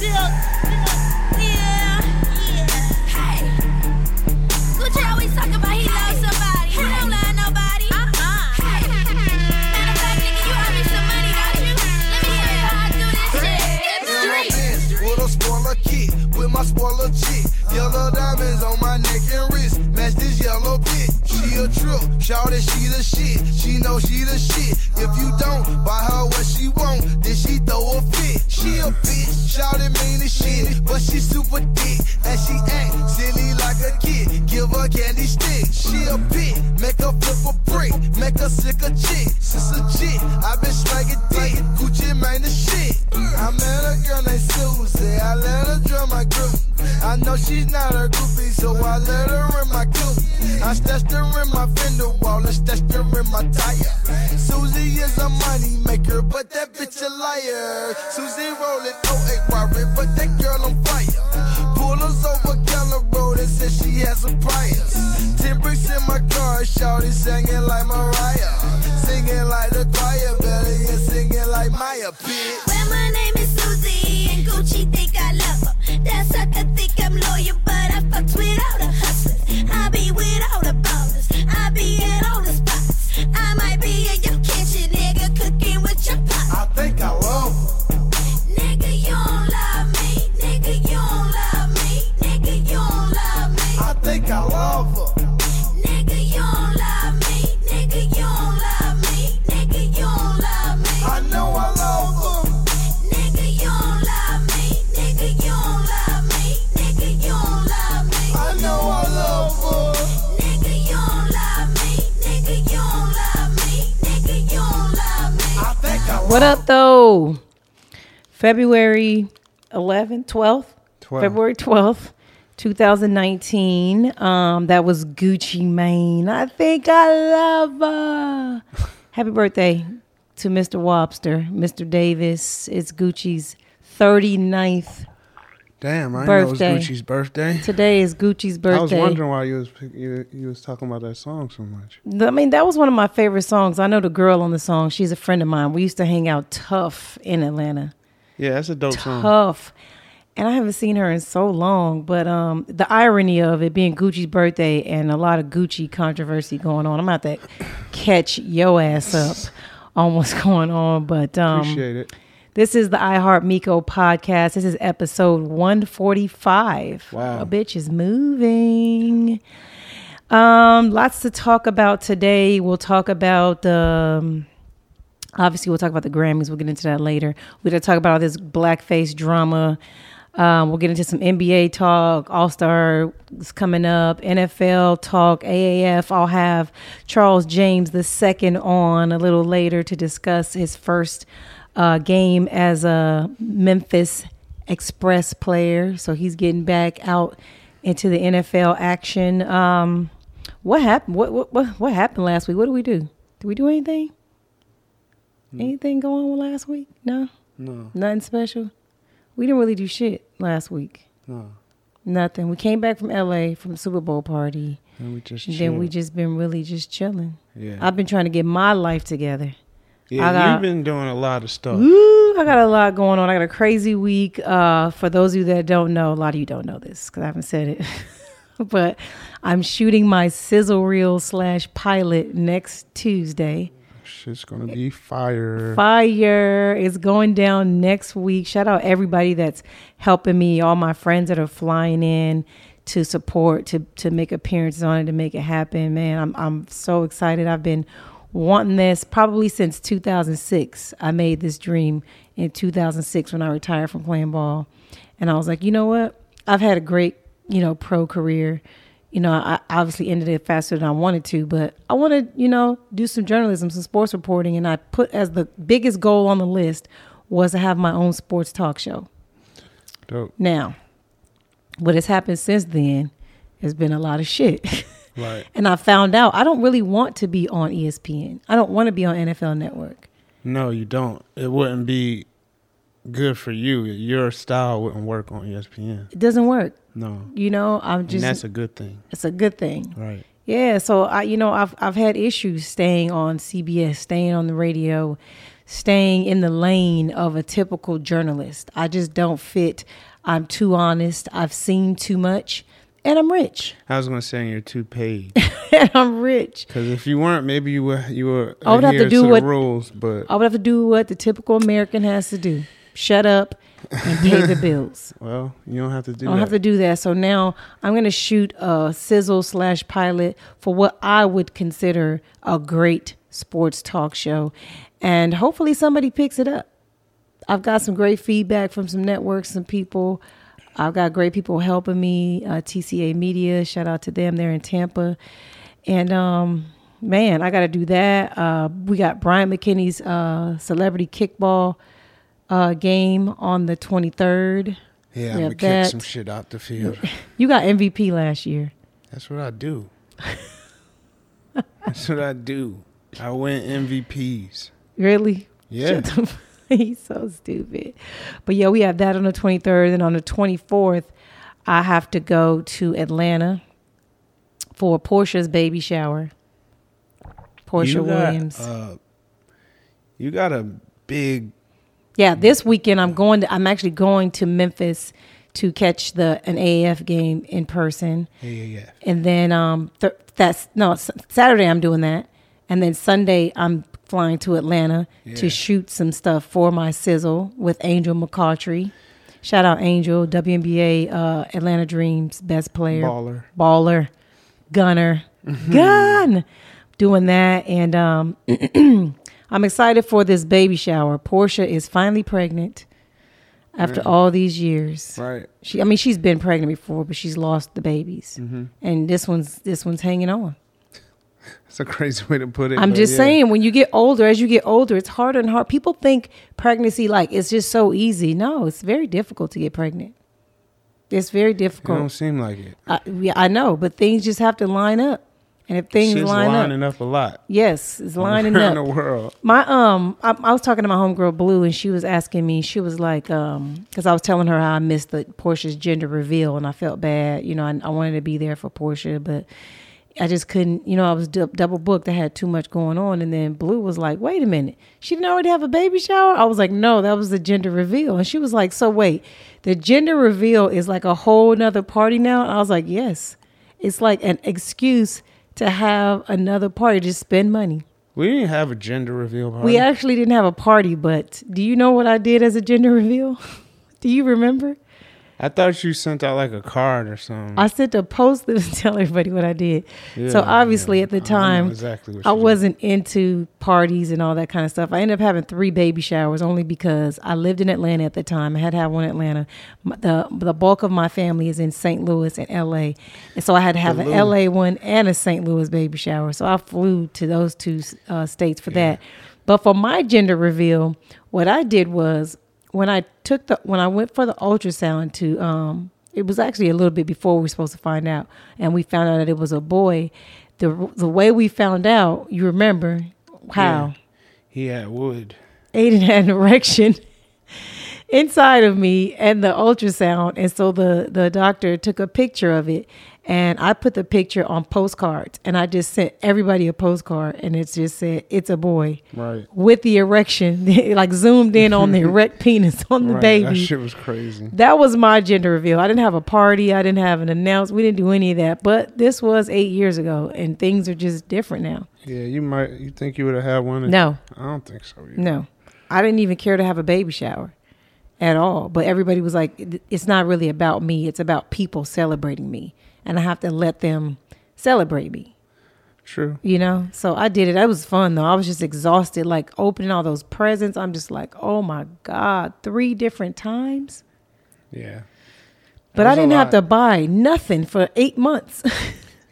shout it, she a true. Show that she the shit. She know she the shit. If you February 11th, 12th? Twelve. February 12th, 2019. Um, that was Gucci Mane. I think I love her. Happy birthday to Mr. Wobster, Mr. Davis. It's Gucci's 39th. Damn, I Birthday. know it was Gucci's birthday. Today is Gucci's birthday. I was wondering why you was you, you was talking about that song so much. I mean, that was one of my favorite songs. I know the girl on the song. She's a friend of mine. We used to hang out tough in Atlanta. Yeah, that's a dope song. tough. And I haven't seen her in so long. But um, the irony of it being Gucci's birthday and a lot of Gucci controversy going on. I'm about to catch yo ass up on what's going on. But um, Appreciate it. this is the iHeart Miko podcast. This is episode 145. Wow. A bitch is moving. Um, lots to talk about today. We'll talk about um obviously we'll talk about the Grammys. We'll get into that later. We're gonna talk about all this blackface drama. Um, we'll get into some NBA talk. All Star is coming up. NFL talk. AAF. I'll have Charles James the second on a little later to discuss his first uh, game as a Memphis Express player. So he's getting back out into the NFL action. Um, what happened? What, what what what happened last week? What did we do? Did we do anything? Anything going on last week? No, No, nothing special. We didn't really do shit last week. no. Nothing. We came back from LA from the Super Bowl party. And we just And then we just been really just chilling. yeah. I've been trying to get my life together. yeah, got- you've been doing a lot of stuff. Woo, I got a lot going on. I got a crazy week. Uh, for those of you that don't know, a lot of you don't know this because I haven't said it. but I'm shooting my sizzle reel slash pilot next Tuesday. Shit's gonna be fire. Fire is going down next week. Shout out everybody that's helping me, all my friends that are flying in to support, to to make appearances on it, to make it happen. Man, I'm I'm so excited. I've been wanting this probably since 2006. I made this dream in 2006 when I retired from playing ball, and I was like, you know what? I've had a great you know pro career. You know, I obviously ended it faster than I wanted to, but I want to, you know, do some journalism, some sports reporting, and I put as the biggest goal on the list was to have my own sports talk show. Dope. Now, what has happened since then has been a lot of shit. Right. and I found out I don't really want to be on ESPN. I don't want to be on NFL Network. No, you don't. It wouldn't be good for you. Your style wouldn't work on ESPN. It doesn't work. No. You know, I'm and just that's a good thing. it's a good thing. Right. Yeah, so I you know I've I've had issues staying on CBS, staying on the radio, staying in the lane of a typical journalist. I just don't fit. I'm too honest. I've seen too much, and I'm rich. I was gonna say you're too paid and I'm rich. because if you weren't, maybe you were you were I would have to do the what- rules. But I would have to do what the typical American has to do: shut up and pay the bills. well, you don't have to do I don't that. have to do that. So now I'm going to shoot a sizzle slash pilot for what I would consider a great sports talk show, and hopefully somebody picks it up. I've got some great feedback from some networks, some people. I've got great people helping me. Uh, TCA Media, shout out to them. They're in Tampa, and um, man, I got to do that. Uh, we got Brian McKinney's uh, celebrity kickball uh, game on the 23rd. yeah, Yeah, I'm gonna kick some shit out the field. You got MVP last year. That's what I do. That's what I do. I win MVPs. Really? Yeah. He's so stupid. But yeah, we have that on the 23rd. And on the 24th, I have to go to Atlanta for Portia's baby shower. Portia You got, Williams. Uh, you got a big yeah, this weekend I'm going to I'm actually going to Memphis to catch the an AAF game in person. yeah yeah yeah. And then um th- that's no S- Saturday I'm doing that. And then Sunday I'm flying to Atlanta Yeah. to shoot some stuff for my sizzle with Angel McCoughtry. Shout out Angel, WNBA uh, Atlanta Dreams best player, baller. baller, gunner, gun. Doing that and um I'm excited for this baby shower. Portia is finally pregnant after all these years. Right. She, I mean, she's been pregnant before, but she's lost the babies, Mm-hmm. and this one's this one's hanging on. It's a crazy way to put it. I'm just yeah. saying, when you get older, as you get older, it's harder and harder. People think pregnancy like it's just so easy. No, it's very difficult to get pregnant. It's very difficult. It don't seem like it. I, yeah, I know, but things just have to line up, and if things Shit's line up, lining up. a lot. yes, it's lining around up. the world. My um, I, I was talking to my homegirl Blue, and she was asking me. She was like, um, because I was telling her how I missed the Portia's gender reveal, and I felt bad. You know, I, I wanted to be there for Portia, but I just couldn't. You know, I was du- double booked. I had too much going on, and then Blue was like, "Wait a minute, she didn't already have a baby shower?" I was like, "No, that was the gender reveal," and she was like, "So wait, the gender reveal is like a whole nother party now?" And I was like, "Yes, it's like an excuse." To have another party, just spend money. We didn't have a gender reveal party. We actually didn't have a party, but do you know what I did as a gender reveal? do you remember? I thought you sent out like a card or something. I sent a post to tell everybody what I did. so obviously yeah. at the I time, exactly I wasn't into parties and all that kind of stuff. I ended up having three baby showers only because I lived in Atlanta at the time. I had to have one in Atlanta. The the bulk of my family is in St. Louis and L.A. And so I had to have an L.A. one and a St. Louis baby shower. So I flew to those two uh, states for that. But for my gender reveal, what I did was when I took the when I went for the ultrasound to um it was actually a little bit before we were supposed to find out and we found out that it was a boy. The the way we found out you remember how? He had wood. Aiden had an erection inside of me and the ultrasound and so the the doctor took a picture of it and I put the picture on postcards and I just sent everybody a postcard and it just said it's a boy Right. with the erection like zoomed in on the erect penis on the right. baby That shit was crazy. that was my gender reveal. I didn't have a party. I didn't have an announcement. We didn't do any of that. But this was eight years ago, and things are just different now. Yeah, you might. You think you would have had one? No, I don't think so. Either. no. I didn't even care to have a baby shower at all. But everybody was like, it's not really about me. It's about people celebrating me. And I have to let them celebrate me, True. you know? So I did it. That was fun, though. I was just exhausted, like opening all those presents. I'm just like, oh my God, three different times? Yeah. But I didn't have to buy nothing for eight months.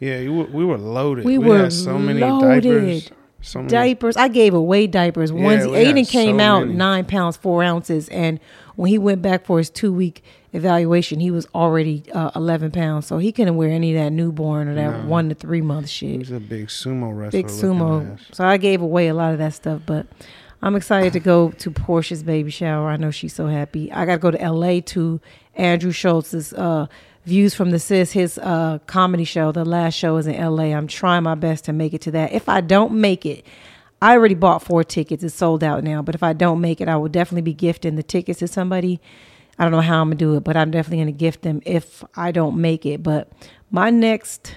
Yeah. We were loaded. We We, were had so many loaded. diapers. So diapers. I gave away diapers. Yeah, Once Aiden came so out many. nine pounds four ounces, and when he went back for his two week evaluation, he was already uh, eleven pounds. So he couldn't wear any of that newborn or that No. one to three month shit. was a big sumo wrestler. Big sumo. So I gave away a lot of that stuff, but. I'm excited to go to Portia's baby shower. I know she's so happy. I got to go to LA to Andrew Schulz's uh, Views from the Sis, his uh, comedy show. The last show is in LA. I'm trying my best to make it to that. If I don't make it, I already bought four tickets. It's sold out now. But if I don't make it, I will definitely be gifting the tickets to somebody. I don't know how I'm gonna do it, but I'm definitely gonna gift them if I don't make it. But my next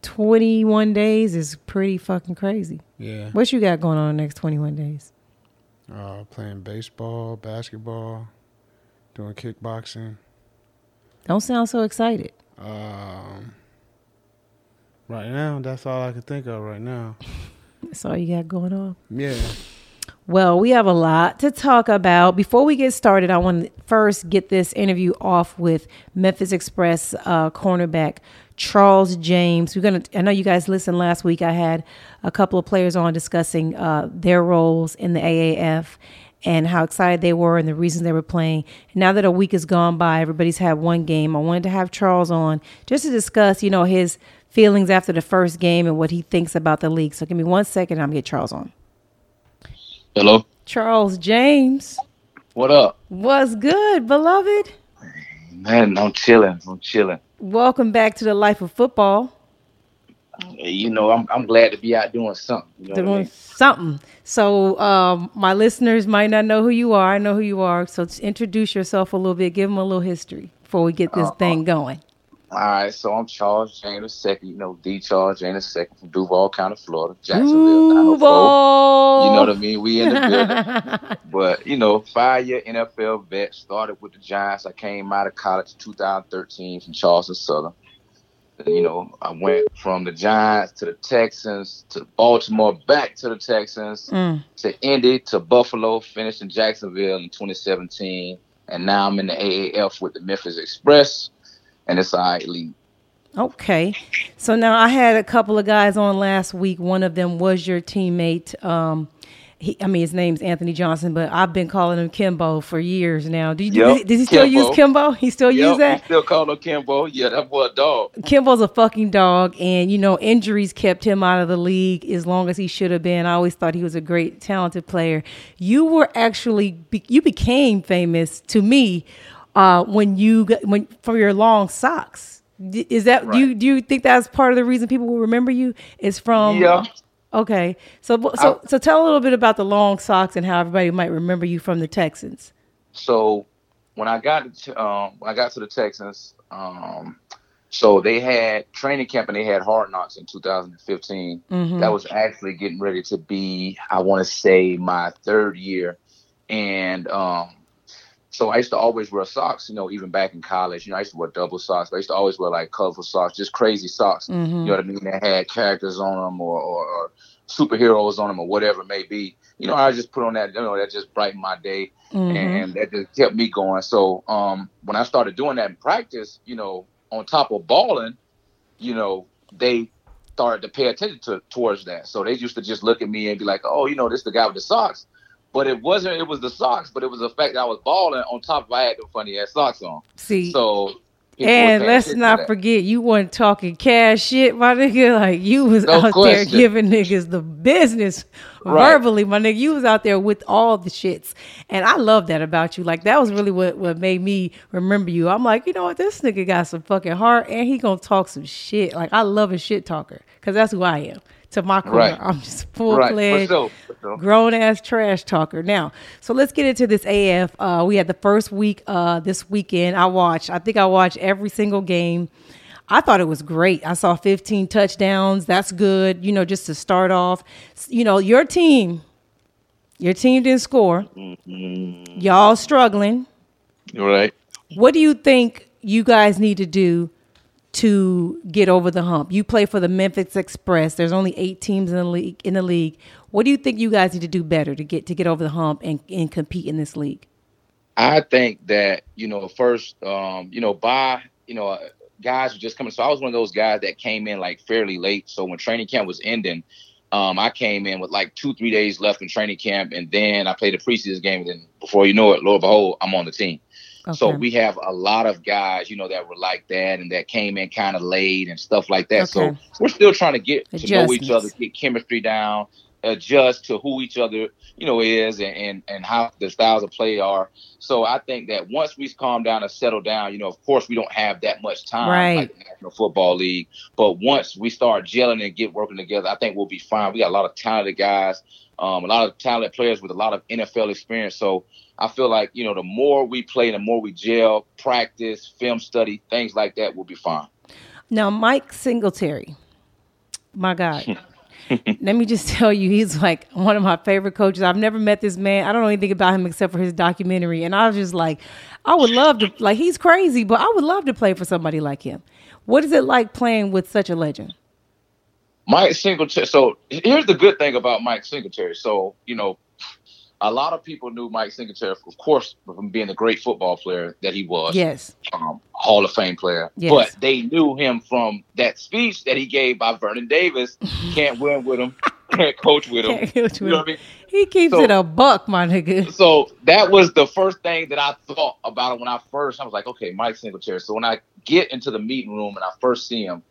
21 days is pretty fucking crazy. Yeah. What you got going on the next 21 days? Uh, playing baseball, basketball, doing kickboxing. Don't sound so excited. Um, right now, that's all I can think of right now. That's all you got going on. Yeah. Well, we have a lot to talk about. Before we get started, I want to first get this interview off with Memphis Express uh, cornerback Charles James. We're gonna. I know you guys listened last week. I had a couple of players on discussing uh, their roles in the AAF and how excited they were and the reasons they were playing. And now that a week has gone by, everybody's had one game. I wanted to have Charles on just to discuss, you know, his feelings after the first game and what he thinks about the league. So give me one second. I'm gonna get Charles on. Hello. Charles James. What up? What's good, beloved? Man, I'm chilling. I'm chilling. Welcome back to the life of football. You know, I'm I'm glad to be out doing something. You know what I Doing mean? something. So, um, my listeners might not know who you are. I know who you are. So, just introduce yourself a little bit. Give them a little history before we get this Uh-uh. thing going. All right, so I'm Charles James II. You know, D. Charles James II from Duval County, Florida, Jacksonville, Duval. You know what I mean? We in the building. But you know, five year NFL vet. Started with the Giants. I came out of college 2013 from Charleston Southern. You know, I went from the Giants to the Texans to Baltimore, back to the Texans Mm. to Indy to Buffalo. Finished in Jacksonville in 2017, and now I'm in the AAF with the Memphis Express, and it's right league. Okay. So now I had a couple of guys on last week. One of them was your teammate. Um, he, I mean, his name's Anthony Johnson, but I've been calling him Kimbo for years now. Do you, Yup, does he still use Kimbo. Kimbo? He still use that? we still call him Kimbo. Yeah, that boy a dog. Kimbo's a fucking dog, and you know injuries kept him out of the league as long as he should have been. I always thought he was a great, talented player. You were actually you became famous to me uh, when you got, when for your long socks. Is that do you do you think that's part of the reason people will remember you? Is from Yeah. Okay, so so so tell a little bit about the long socks and how everybody might remember you from the Texans. so when I got to, um, when I got to the Texans, um, so they had training camp and they had Hard Knocks in 2015. Mhm. That was actually getting ready to be, I want to say, my third year, and um, so I used to always wear socks. You know, even back in college, you know, I used to wear double socks. I used to always wear like colorful socks, just crazy socks. Mhm. You know what I mean? That had characters on them or, or, or superheroes on them or whatever it may be. You know, I just put on that. You know, that just brightened my day Mhm. and that just kept me going. So um, when I started doing that in practice, you know, on top of balling, you know, they started to pay attention to towards that. So they used to just look at me and be like, "Oh, you know, this the guy with the socks." But it wasn't. It was the socks, but it was the fact that I was balling on top of I had the funny ass socks on. See, So And let's not forget, you weren't talking cash shit, my nigga. Like you was No out there giving niggas the business Right. verbally, my nigga. You was out there with all the shits, and I love that about you. Like that was really what what made me remember you. I'm like, you know what, this nigga got some fucking heart, and he gonna talk some shit. Like I love a shit talker because that's who I am. To my core, Right. I'm just full fledged sure, grown ass trash talker. Now, so let's get into this AF. Uh, we had the first week uh, this weekend. I watched. I think I watched every single game. I thought it was great. I saw 15 touchdowns. That's good. You know, just to start off. You know, your team, your team didn't score. Y'all struggling. Right. What do you think you guys need to do to get over the hump? You play for the Memphis Express. There's only eight teams in the league. In the league, what do you think you guys need to do better to get to get over the hump and, and compete in this league? I think that you know first, um, you know, by you know, uh, guys were just coming. So I was one of those guys that came in like fairly late. So when training camp was ending, um, I came in with like two, three days left in training camp, and then I played a preseason game. And then before you know it, lo and behold, I'm on the team. So we have a lot of guys, you know, that were like that and that came in kind of late and stuff like that. Okay. So we're still trying to get to know each other, get chemistry down. Adjust to who each other, you know, is and, and, and how the styles of play are. So I think that once we calm down and settle down, you know, of course we don't have that much time Right. like the National Football League. But once we start gelling and get working together, I think we'll be fine. We got a lot of talented guys, um, a lot of talented players with a lot of NFL experience. So I feel like, you know, the more we play, the more we gel, practice, film study, things like that, we'll be fine. Now, Mike Singletary, my God. Let me just tell you, he's like one of my favorite coaches. I've never met this man. I don't know anything about him except for his documentary. And I was just like, I would love to, like, he's crazy, but I would love to play for somebody like him. What is it like playing with such a legend? Mike Singletary. So here's the good thing about Mike Singletary. So you know, a lot of people knew Mike Singletary, of course, from being the great football player that he was, Yes. um, Hall of Fame player. Yes. But they knew him from that speech that he gave by Vernon Davis. Can't win with him. Can't coach with him. Coach You know him. what I mean? He keeps So- it a buck, my nigga. So that was the first thing that I thought about it when I first. I was like, okay, Mike Singletary. So when I get into the meeting room and I first see him,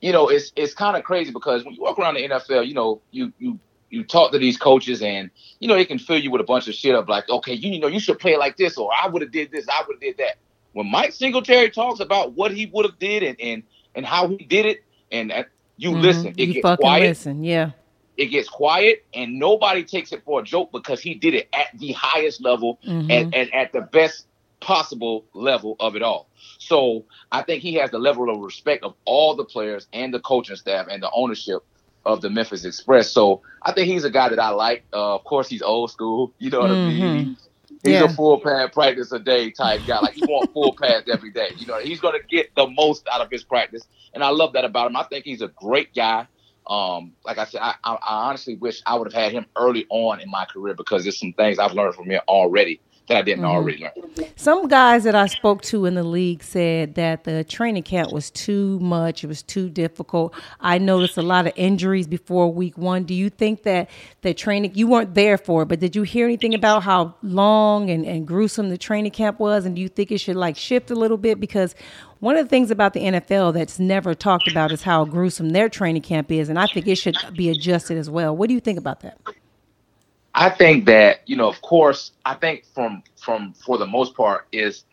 you know, it's it's kind of crazy because when you walk around the NFL, you know, you you you talk to these coaches and you know they can fill you with a bunch of shit of like, okay, you, you know, you should play like this, or I would have did this, I would have did that. When Mike Singletary talks about what he would have did and and and how he did it, and that, you listen, Mhm. it you gets fucking quiet listen. Yeah. it gets quiet and nobody takes it for a joke because he did it at the highest level Mhm. and, and at the best possible level of it all. So I think he has the level of respect of all the players and the coaching staff and the ownership of the Memphis Express. So I think he's a guy that I like. Uh, of course, he's old school. You know what I mean? He's Yeah. a full pad practice a day type guy. Like he wants full pads every day. You know, he's gonna get the most out of his practice, and I love that about him. I think he's a great guy. Um, like I said, I, I honestly wish I would have had him early on in my career because there's some things I've learned from him already that I didn't Mhm. already learn. Some guys that I spoke to in the league said that the training camp was too much. It was too difficult. I noticed a lot of injuries before week one. Do you think that the training, you weren't there for it, but did you hear anything about how long and, and gruesome the training camp was? And do you think it should like shift a little bit? Because one of the things about the NFL that's never talked about is how gruesome their training camp is. And I think it should be adjusted as well. What do you think about that? I think that you know, of course, I think from from for the most part is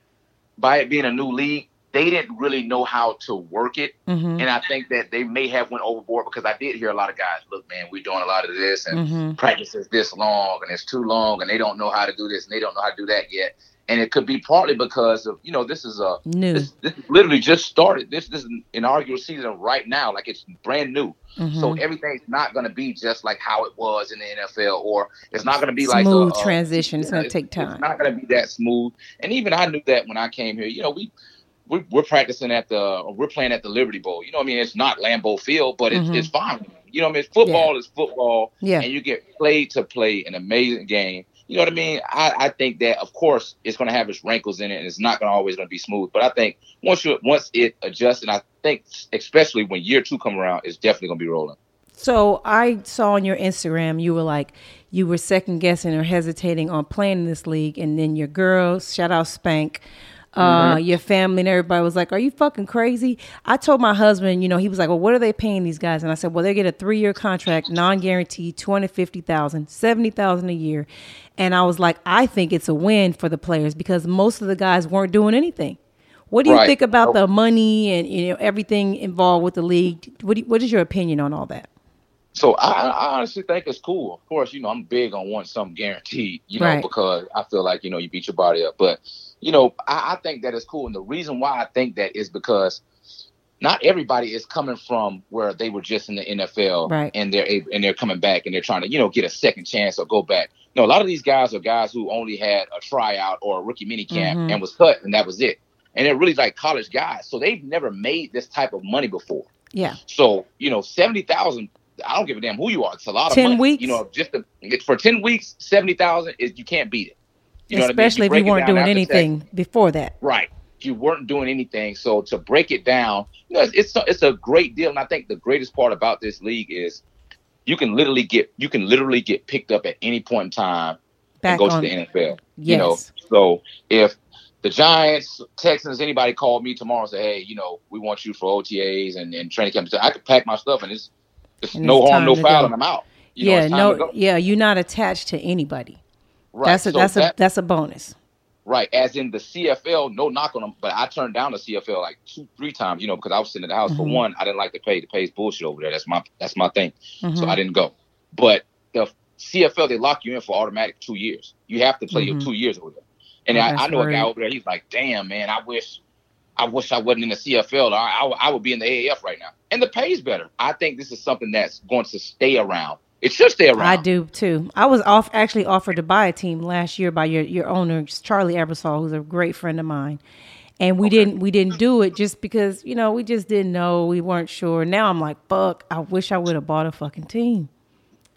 by it being a new league, they didn't really know how to work it, Mm-hmm. and I think that they may have went overboard because I did hear a lot of guys, look, man, we're doing a lot of this, and Mm-hmm. practice is this long, and it's too long, and they don't know how to do this, and they don't know how to do that yet, and it could be partly because of you know this is a New. this, this literally just started. This this is an inaugural season right now, like it's brand new. Mhm. So everything's not going to be just like how it was in the NFL, or it's not going to be like Smooth a, a- transition. It's gonna take time. It's not going to be that smooth. And even I knew that when I came here. You know, we we're, we're practicing at the we're playing at the Liberty Bowl. You know, what I mean, it's not Lambeau Field, but it's, Mhm. it's fine. You know, what I mean, football is football, Yeah. and you get played to play an amazing game. You know what I mean? I, I think that of course it's to have its wrinkles in it, and it's not to always to be smooth. But I think once you once it adjusts, and I think especially when year two come around, it's definitely to be rolling. So I saw on your Instagram you were like you were second guessing or hesitating on playing in this league, and then your girls, shout out Spank, uh, Mm-hmm. your family and everybody was like, "Are you fucking crazy?" I told my husband, you know, he was like, "Well, what are they paying these guys?" And I said, "Well, they get a three year contract, non guaranteed, two hundred fifty thousand, seventy thousand a year," and I was like, "I think it's a win for the players because most of the guys weren't doing anything." What do you Right. think about the money and you know everything involved with the league? What do you, what is your opinion on all that? So I, I honestly think it's cool. Of course, you know, I'm big on wanting something guaranteed, you know, Right. because I feel like, you know, you beat your body up. But, you know, I, I think that is cool. And the reason why I think that is because not everybody is coming from where they were just in the NFL Right. and they're able, and they're coming back and they're trying to, you know, get a second chance or go back. No, a lot of these guys are guys who only had a tryout or a rookie mini camp Mhm. and was cut and that was it. And they're really like college guys. So they've never made this type of money before. Yeah. So you know, seventy thousand. I don't give a damn who you are. It's a lot of 10 money. weeks? You know, just to, for ten weeks, seventy thousand is you can't beat it. You know what I mean? Especially if you weren't doing anything before that. right? You weren't doing anything. So to break it down, you know, it's it's a, it's a great deal. And I think the greatest part about this league is you can literally get you can literally get picked up at any point in time Back and go on. to the NFL. You know, so if the Giants, Texans, anybody called me tomorrow and say, hey, you know, we want you for OTAs and, and training camp, I could pack my stuff and it's it's And no it's harm, no foul, go. and I'm out. You yeah, time no, yeah, you're not attached to anybody. Right. That's a so that's that- a that's a bonus. Right, as in the CFL, no knock on them, but I turned down the CFL like two, three times, you know, because I was sitting in the house. For Mhm. one, I didn't like the pay. The pay's bullshit over there. That's my that's my thing. So Mhm. I didn't go. But the CFL, they lock you in for automatic two years. You have to play Mhm. your two years over there. And Oh, I, I know a guy over there. He's like, "Damn, man, I wish, I wish I wasn't in the CFL. I, I, I would be in the AAF right now, and the pay's better. I think this is something that's going to stay around. It just there around. I do too. I was off actually offered to buy a team last year by your your owner Charlie Ebersol, who's a great friend of mine, and we didn't we didn't do it just because you know we just didn't know we weren't sure. Now I'm like, fuck, I wish I would have bought a fucking team.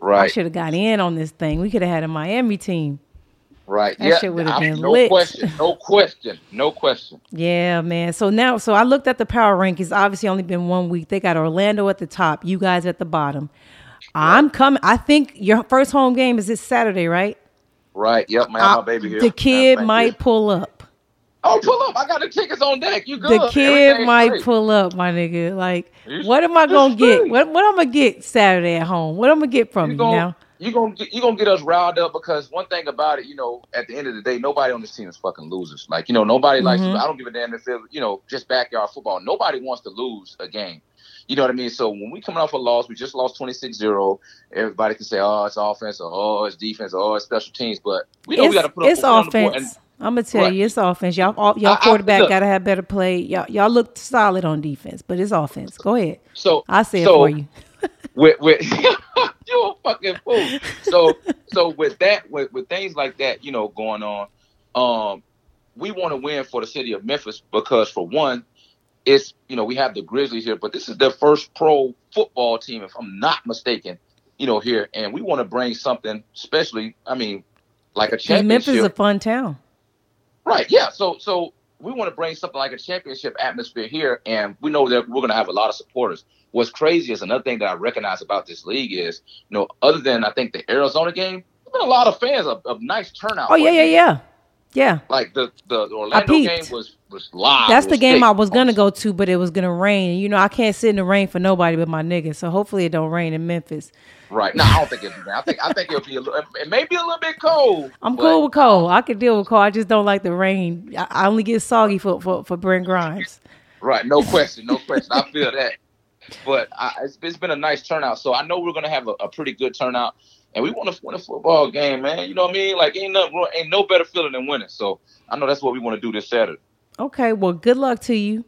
Right, I should have got in on this thing. We could have had a Miami team. right. that yeah, shit would've been no lit. question, no question, no question. Yeah, man. So now, so I looked at the power rankings. Obviously, only been one week. They got Orlando at the top. You guys at the bottom. I'm coming. I think your first home game is this Saturday, right? Right. Yep, man. Uh, my baby here. The kid might you. pull up. Oh, pull up! I got the tickets on deck. You good? The kid Everything's might great. pull up, my nigga. Like, You- what am I gonna get? What what I'm gonna get Saturday at home? What am I'm gonna get from You you, gonna now? you gonna get you gonna get us riled up because one thing about it, you know, at the end of the day, nobody on this team is fucking losers. Like, you know, nobody likes. Mhm. I don't give a damn if it, you know, just backyard football. Nobody wants to lose a game. You know what I mean? So when we coming off a loss, we just lost 26-0. Everybody can say, "Oh, it's offense," or "Oh, it's defense," or "Oh, it's special teams," but we know we got to put up it's put on the board. offense. I'm gonna tell Right. you, it's offense. Y'all, all, y'all I- quarterback gotta have better play. Y'all, y'all look solid on defense, but it's offense. Go ahead. So I say so, it for you. with with you a fucking fool. So so with that with, with things like that, you know, going on, um, we want to win for the city of Memphis because for one, it's you know we have the Grizzlies here, but this is their first pro football team, if I'm not mistaken, you know here, and we want to bring something, especially, I mean, like a championship. Memphis is a fun town. Right. Yeah. So so we want to bring something like a championship atmosphere here, and we know that we're going to have a lot of supporters. What's crazy is another thing that I recognize about this league is, you know, other than I think the Arizona game, there's been a lot of fans of, of nice turnout. Oh yeah, yeah, yeah, yeah. Like the the Orlando game was was live. That's the game. I was gonna go to, but it was gonna rain. You know, I can't sit in the rain for nobody but my niggas. So hopefully it don't rain in Memphis. Right. No, I don't think it'll be. I think I think it'll be a little. It may be a little bit cold. I'm but- cool with cold. I can deal with cold. I just don't like the rain. I, I only get soggy for, for for Brent Grimes. Right, no question, no question. I feel that. But I, it's, it's been a nice turnout, so I know we're gonna have a, a pretty good turnout, and we want to win a football game, man. You know what I mean? Like ain't nothing, ain't no better feeling than winning. So I know that's what we want to do this Saturday. Okay, well, good luck to you.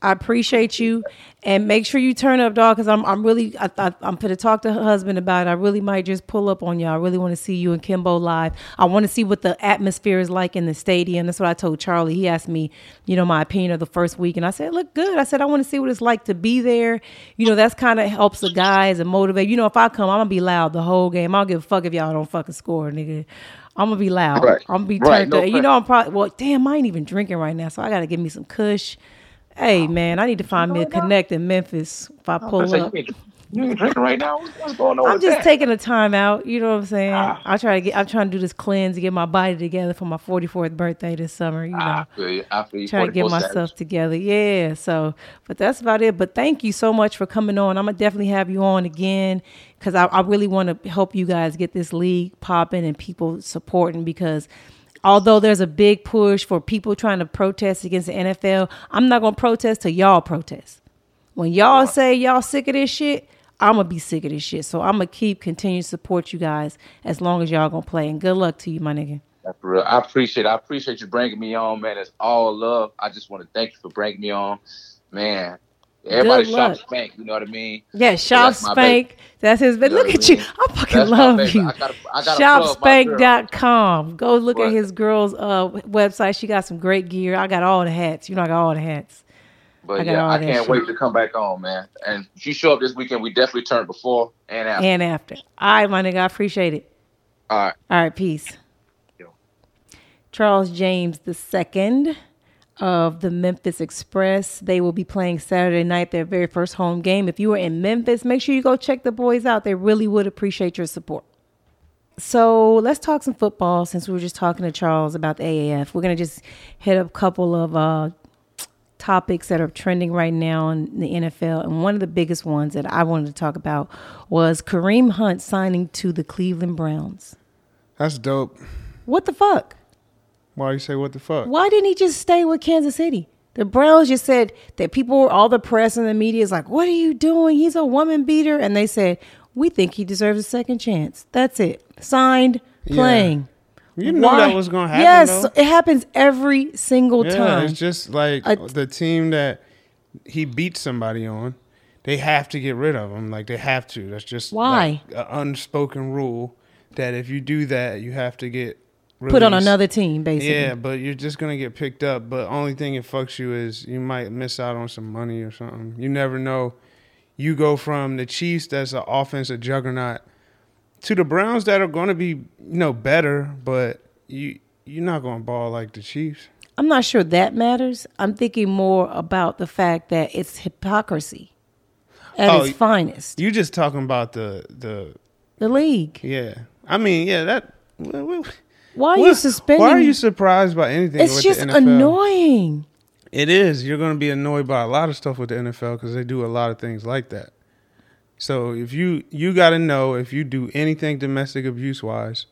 I appreciate you, and make sure you turn up, dog. Because I'm I'm really I, I, I'm gonna talk to her husband about it. I really might just pull up on y'all. I really want to see you and Kimbo live. I want to see what the atmosphere is like in the stadium. That's what I told Charlie. He asked me, you know, my opinion of the first week, and I said, look good. I said I want to see what it's like to be there. You know, that's kind of helps the guys and motivate. You know, if I come, I'm gonna be loud the whole game. I don't give a fuck if y'all don't fucking score, nigga. I'm gonna be loud. Right. I'm gonna be Right, turned no up. You know, I'm probably well. Damn, I ain't even drinking right now, so I gotta give me some Kush. Hey man, I need to find me a connect in Memphis if I pull I up. you, ain't, you ain't drinking right now. What's, what's going on? I'm with just that? taking a time out. You know what I'm saying? Ah. I try to get. I'm trying to do this cleanse to get my body together for my 44th birthday this summer. You know, I feel you. I feel you. trying to get myself Saturdays. together. Yeah. So, but that's about it. But thank you so much for coming on. I'm gonna definitely have you on again because I, I really want to help you guys get this league popping and people supporting because. Although there's a big push for people trying to protest against the NFL, I'm not gonna protest till y'all protest. When y'all say y'all sick of this shit, I'm gonna be sick of this shit. So I'm gonna keep continue to support you guys as long as y'all gonna play. And good luck to you, my nigga. That's real. I appreciate. it. I appreciate you bringing me on, man. It's all love. I just want to thank you for bringing me on, man. Everybody Good shop luck. spank. You know what I mean? Yeah, Shop that's. Spank. That's his. But You know look at you. I fucking That's love you. I gotta- I gotta plug my girl. Shopspank.com. Go look at his girl's uh, website. She got some great gear. I got all the hats. You know, I got all the hats. But I got yeah, I can't shit. wait to come back on, man. And if you show up this weekend, we definitely turn before and after. And after. All right, my nigga. I appreciate it. All right. All right, peace. Yo. Charles James II of the Memphis Express. They will be playing Saturday night, their very first home game. If you are in Memphis, make sure you go check the boys out. They really would appreciate your support. So let's talk some football since we were just talking to Charles about the AAF. We're going to just hit a couple of uh, topics that are trending right now in the NFL, and one of the biggest ones that I wanted to talk about was Kareem Hunt signing to the Cleveland Browns. That's dope. What the fuck? Why you say what the fuck? Why didn't he just stay with Kansas City? The Browns just said that people, all the press and the media is like, "What are you doing? He's a woman beater," and they said, "We think he deserves a second chance." That's it. Signed, Yeah. playing. You knew Why- that was gonna happen. Yes, though. it happens every single Yeah, time. it's just like I- the team that he beat somebody on. They have to get rid of him. Like they have to. That's just Why? like, an unspoken rule that if you do that, you have to get Put on another team, basically. Yeah, but you're just gonna get picked up. But only thing it fucks you is you might miss out on some money or something. You never know. You go from the Chiefs, that's an offensive juggernaut, to the Browns that are going to be you know better, but you you're not going to ball like the Chiefs. I'm not sure that matters. I'm thinking more about the fact that it's hypocrisy at Oh, its finest. You just talking about the the The league. yeah. I mean, yeah, that. Why are what- you suspending? Why are you surprised by anything? it's with just the NFL? annoying. It is. You're going to be annoyed by a lot of stuff with the NFL because they do a lot of things like that. So if you you got to know if you do anything domestic abuse wise,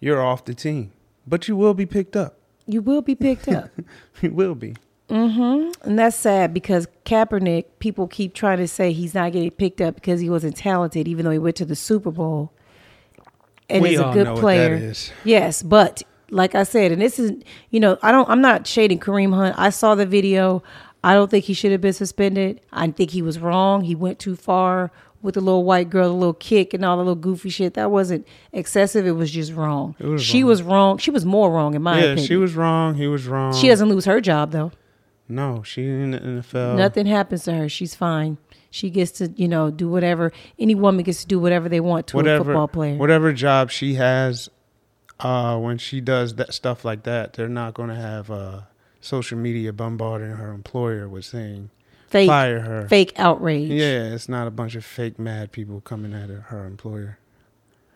you're off the team. But you will be picked up. You will be picked up. You will be. Mm-hmm. And that's sad because Kaepernick, people keep trying to say he's not getting picked up because he wasn't talented, even though he went to the Super Bowl and We is a good know what that player. Yes, but like I said, and this is, you know, I don't, I'm not shading Kareem Hunt. I saw the video. I don't think he should have been suspended. I think he was wrong. He went too far with the little white girl, the little kick, and all the little goofy shit. That wasn't excessive. It was just wrong. was she wrong. was wrong. She was more wrong in my yeah, opinion. she was wrong. He was wrong. She doesn't lose her job though. No, she in the NFL. Nothing happens to her. She's fine. She gets to, you know, do whatever. Any woman gets to do whatever they want to a football player. whatever job she has, uh, when she does that stuff like that, they're not going to have uh, social media bombarding her employer with saying fake, fire her. fake outrage. Yeah, it's not a bunch of fake mad people coming at her, her employer.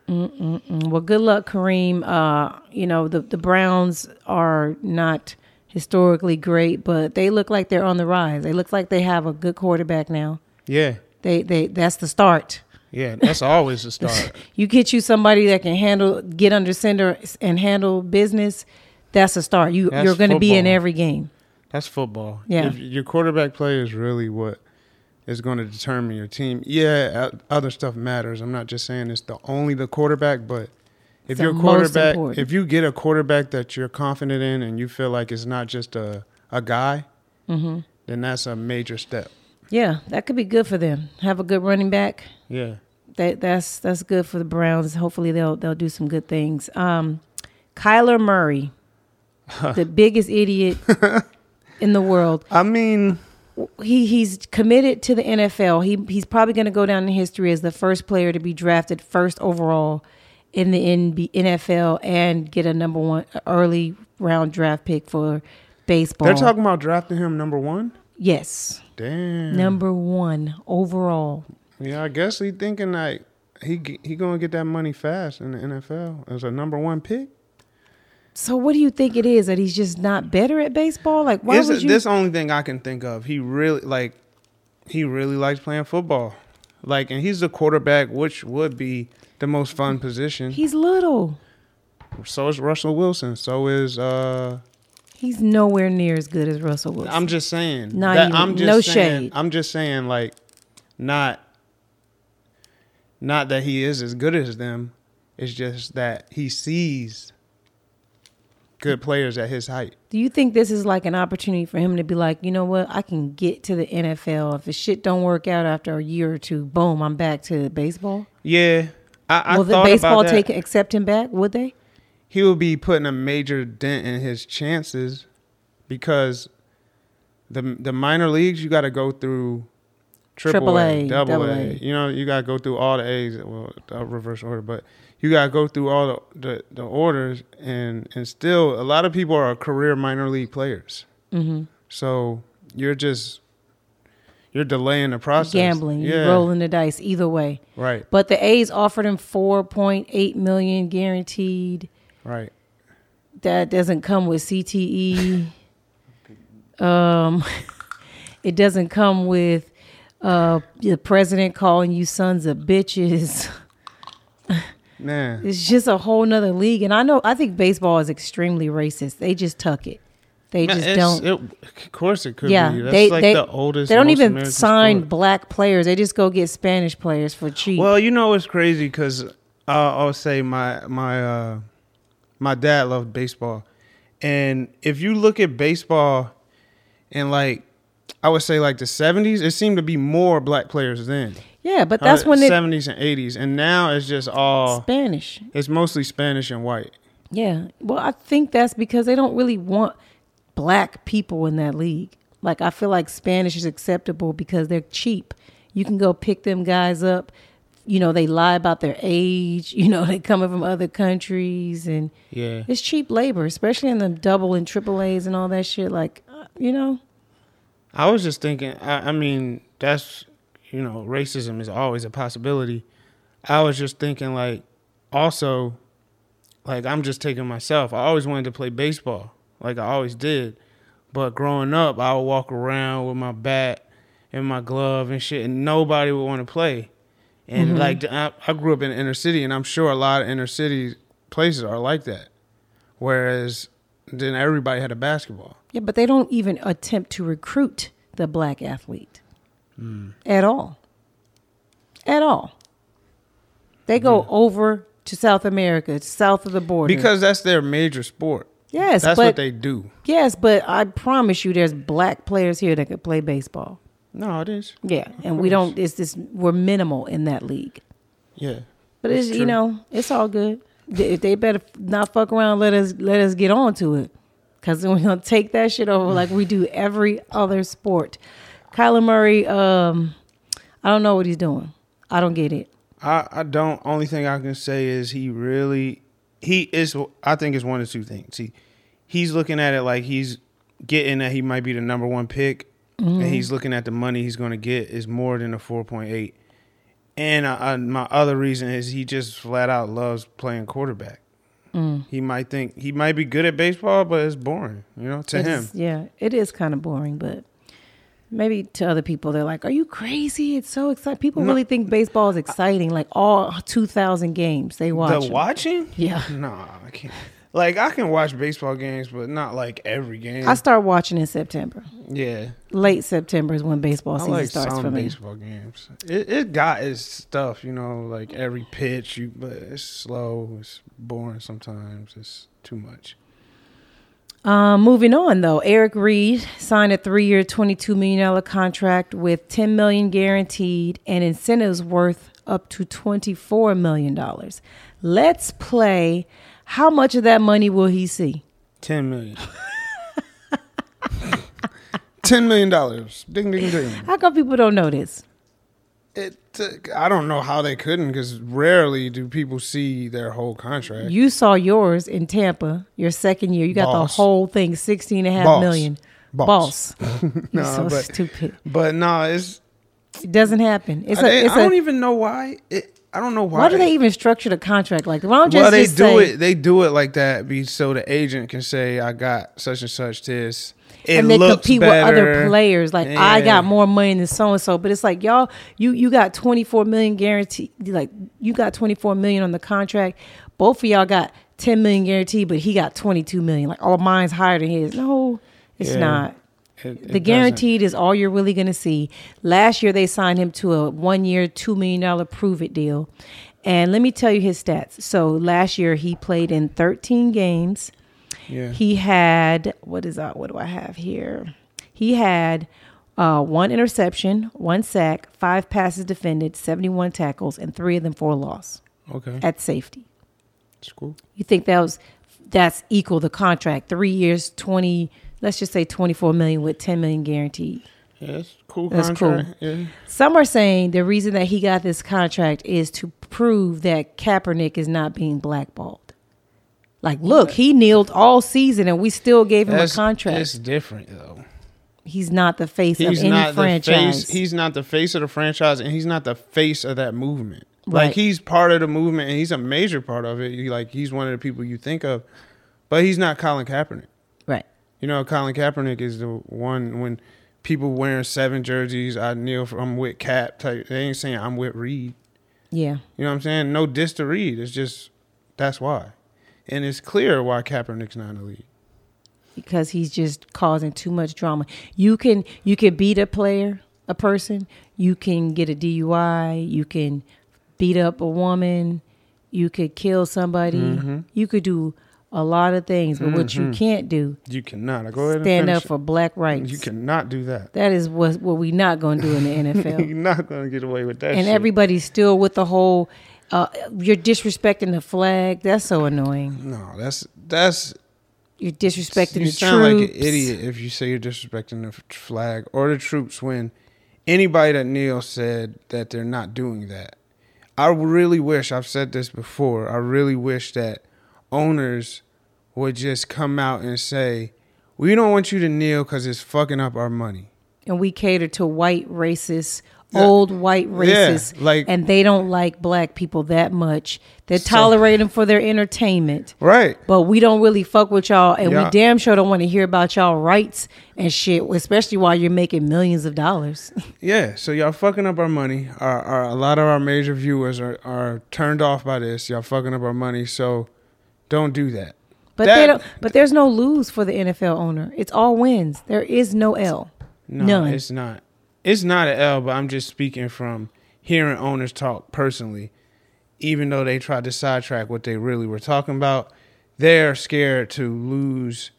Mm, Well, good luck, Kareem. Uh, you know, the, the Browns are not historically great, but they look like they're on the rise. They look like they have a good quarterback now. Yeah, They they that's the start. yeah, that's always the start. You get you somebody that can handle get under center and handle business. That's a start. You That's you're going to be in every game. That's football. Yeah. If your quarterback play is really what is going to determine your team. Yeah, other stuff matters. I'm not just saying it's the only the quarterback, but if It's your quarterback, if you get a quarterback that you're confident in and you feel like it's not just a a guy, Mm-hmm. then that's a major step. Yeah, that could be good for them. Have a good running back. Yeah. that that's that's good for the Browns. Hopefully they'll they'll do some good things. Um, Kyler Murray, the biggest idiot in the world. I mean, He he's committed to the NFL. He he's probably going to go down in history as the first player to be drafted first overall in the NB, NFL and get a number one early round draft pick for baseball. they're talking about drafting him number one. yes, Damn. number one overall. Yeah, I guess he thinking like he he gonna get that money fast in the NFL as a number one pick. So what do you think it is that he's just not better at baseball? Like why Is would you? this only thing I can think of? He really like he really likes playing football. Like, and he's the quarterback, which would be the most fun position. He's little. so is Russell Wilson. So is uh. He's nowhere near as good as Russell Wilson. I'm just saying. Not that- even- I'm just no saying, shade. I'm just saying, like, not. Not that he is as good as them. It's just that he sees good players at his height. Do you think this is like an opportunity for him to be like, you know what, I can get to the NFL. If the shit don't work out after a year or two, boom, I'm back to baseball. Yeah, I, I Will the baseball take accept him back? Would they? He will be putting a major dent in his chances because the the minor leagues you got to go through triple, Triple A, double double A. A. You know, you got to go through all the A's, well, uh, reverse order, but you got to go through all the, the the orders, and and still a lot of people are career minor league players. Mm-hmm. So you're just you're delaying the process. Gambling, yeah, you're rolling the dice either way. right, But the A's offered him 4.8 million guaranteed. Right. That doesn't come with CTE. Um, it doesn't come with uh, the president calling you sons of bitches. Man, It's just a whole nother league. And I know, I think baseball is extremely racist. They just tuck it. They Man, just don't. it- of course, it could yeah, be. That's they like they the oldest. they don't even American sign sport. black players. They just go get Spanish players for cheap. Well, you know it's crazy because uh, I'll say my my uh, my dad loved baseball, and if you look at baseball, in like I would say like the seventies, it seemed to be more black players then. yeah, but uh, that's when it seventies and eighties, and now it's just all Spanish. it's mostly Spanish and white. Yeah. Well, I think that's because they don't really want black people in that league. Like I feel like Spanish is acceptable because they're cheap. You can go pick them guys up. You know, they lie about their age. You know, they coming from other countries and Yeah, it's cheap labor, especially in the double and triple A's and all that shit. Like, uh, you know, I was just thinking. I, I mean, that's you know, racism is always a possibility. I was just thinking, like, also, like I'm just taking myself. I always wanted to play baseball, like I always did. But growing up, I would walk around with my bat and my glove and shit, and nobody would want to play. And mm-hmm. like I, I grew up in inner city, and I'm sure a lot of inner city places are like that. Whereas then everybody had a basketball. yeah, but they don't even attempt to recruit the black athlete hmm. at all. At all. They go hmm. over to South America, south of the border. Because that's their major sport. yes, That's but what they do. yes, but I promise you, there's black players here that could play baseball. No, it is. Yeah, and we don't. It's this. We're minimal in that league. Yeah. But it's you know it's all good. They- If they better not fuck around, let us let us get on to it, because then we're gonna take that shit over like we do every other sport. Kyler Murray, um, I don't know what he's doing. I don't get it. I, I don't. Only thing I can say is he really, he is. I think it's one of two things. He, he's looking at it like he's getting that he might be the number one pick, and mm-hmm. he's looking at the money he's going to get is more than a four point eight. And I, I, my other reason is he just flat out loves playing quarterback. Mm. He might think he might be good at baseball, but it's boring. You know, to It him. is- yeah, it is kind of boring, but maybe to other people they're like, "Are you crazy? It's so exciting." People No. really think baseball is exciting. Like all two thousand games they watch. The watching? Yeah. Nah, I can't. Like I can watch baseball games, but not like every game. I start watching in September. yeah. Late September is when baseball I season like starts for me. baseball games. It it got its stuff, you know, like every pitch, you but it's slow, it's boring sometimes. It's too much. Um, moving on though, Eric Reid signed a three-year, twenty-two million dollar contract with ten million guaranteed and incentives worth up to twenty-four million dollars. Let's play. How much of that money will he see? Ten million. Ten million dollars. Ding ding ding. How come people don't know this? It. Uh, I don't know how they couldn't, because rarely do people see their whole contract. You saw yours in Tampa, your second year. You got Boss. the whole thing, sixteen and a half Boss. million. Boss. Boss. You're Nah, so but- stupid. But no, it's. It doesn't happen. It's a. I, It's I don't a even know why. It, I don't know why. why do they even structure the contract like that? Why don't just, well, they just do say, it. They do it like that, be so the agent can say, "I got such and such this." It and they compete better. with other players. Like I got more money than so and so, but it's like y'all, you you got twenty four million guaranteed. Like you got twenty four million on the contract. Both of y'all got ten million guaranteed, but he got twenty two million. Like all mine's higher than his. No, it's Yeah. not. It- it The doesn't. guaranteed is all you're really going to see. Last year they signed him to a one year, two million dollar prove it deal. And let me tell you his stats. So last year he played in 13 games. Yeah. He had what is that? What do I have here? He had uh, one interception, one sack, five passes defended, 71 tackles, and three of them for a loss okay. at safety. It's cool. You think that was that's equal the contract? Three years, 20. Let's just say 24 million with 10 million guaranteed. Yeah, it's cool. That's contract. Yeah. Some are saying the reason that he got this contract is to prove that Kaepernick is not being blackballed. Like, look, he kneeled all season and we still gave him That's, a contract. It's different though. He's not the face He's of any not franchise. the face. He's not the face of the franchise, and he's not the face of that movement. Right. Like he's part of the movement, and he's a major part of it. He, like he's one of the people you think of, but he's not Colin Kaepernick. You know, Colin Kaepernick is the one when people wearing seven jerseys, I kneel for I'm with Kap type. They ain't saying I'm with Reid. Yeah. You know what I'm saying? No diss to Reid. It's just that's why. And it's clear why Kaepernick's not in the league. because he's just causing too much drama. You can you can beat a player, a person. You can get a DUI. You can beat up a woman. You could kill somebody. Mm-hmm. You could do a lot of things, but what you can't do You cannot. Go ahead stand up for black rights. You cannot do that. That is what what we not gonna do in the NFL. You're not gonna get away with that. and shit. everybody's still with the whole. Uh, you're disrespecting the flag. That's so annoying. no, that's that's You're disrespecting you the sound troops. like an idiot if you say you're disrespecting the flag or the troops when anybody that kneels said that they're not doing that. I really wish I've said this before. I really wish that owners would just come out and say, "We don't want you to kneel because it's fucking up our money." and we cater to white racists, Yeah. old white Yeah, racists, like- and they don't like black people that much. They So- tolerate them for their entertainment, Right. but we don't really fuck with y'all, and Yeah. we damn sure don't want to hear about y'all rights and shit, especially while you're making millions of dollars. Yeah, so y'all fucking up our money. Our, our a lot of our major viewers are, are turned off by this. Y'all fucking up our money, so don't do that. But That- they don't. But there's no lose for the NFL owner. It's all wins. There is no L. No, None. it's not. It's not an L, but I'm just speaking from hearing owners talk personally. Even though they tried to sidetrack what they really were talking about, they're scared to lose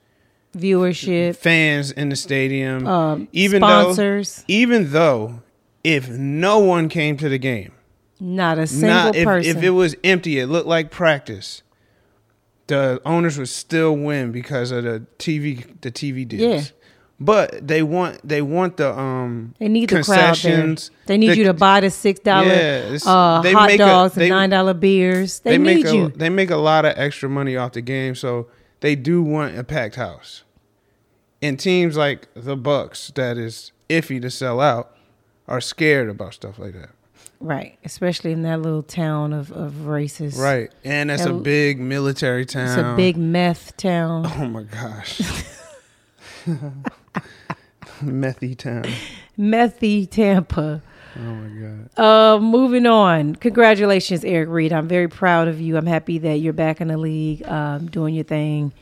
Viewership, fans in the stadium. um, even sponsors. though, even though, if no one came to the game, not a single not if, person. if it was empty, it looked like practice. The owners would still win because of the TV, the TV deals. Yeah. But they want they want the um They need the crowd there. concessions. They need The- you to buy the six dollar Yeah, uh, hot make a- dogs they- and nine dollar beers. They, They, make need a, you. they make a lot of extra money off the game, so they do want a packed house. And teams like the Bucks, that is iffy to sell out, are scared about stuff like that. Right. Especially in that little town of, of racists. Right, and that's a big military town. It's a big meth town. Oh my gosh. Methy town. Methy Tampa. Oh my god. Uh, moving on. Congratulations, Eric Reid. I'm very proud of you. I'm happy that you're back in the league, um, doing your thing,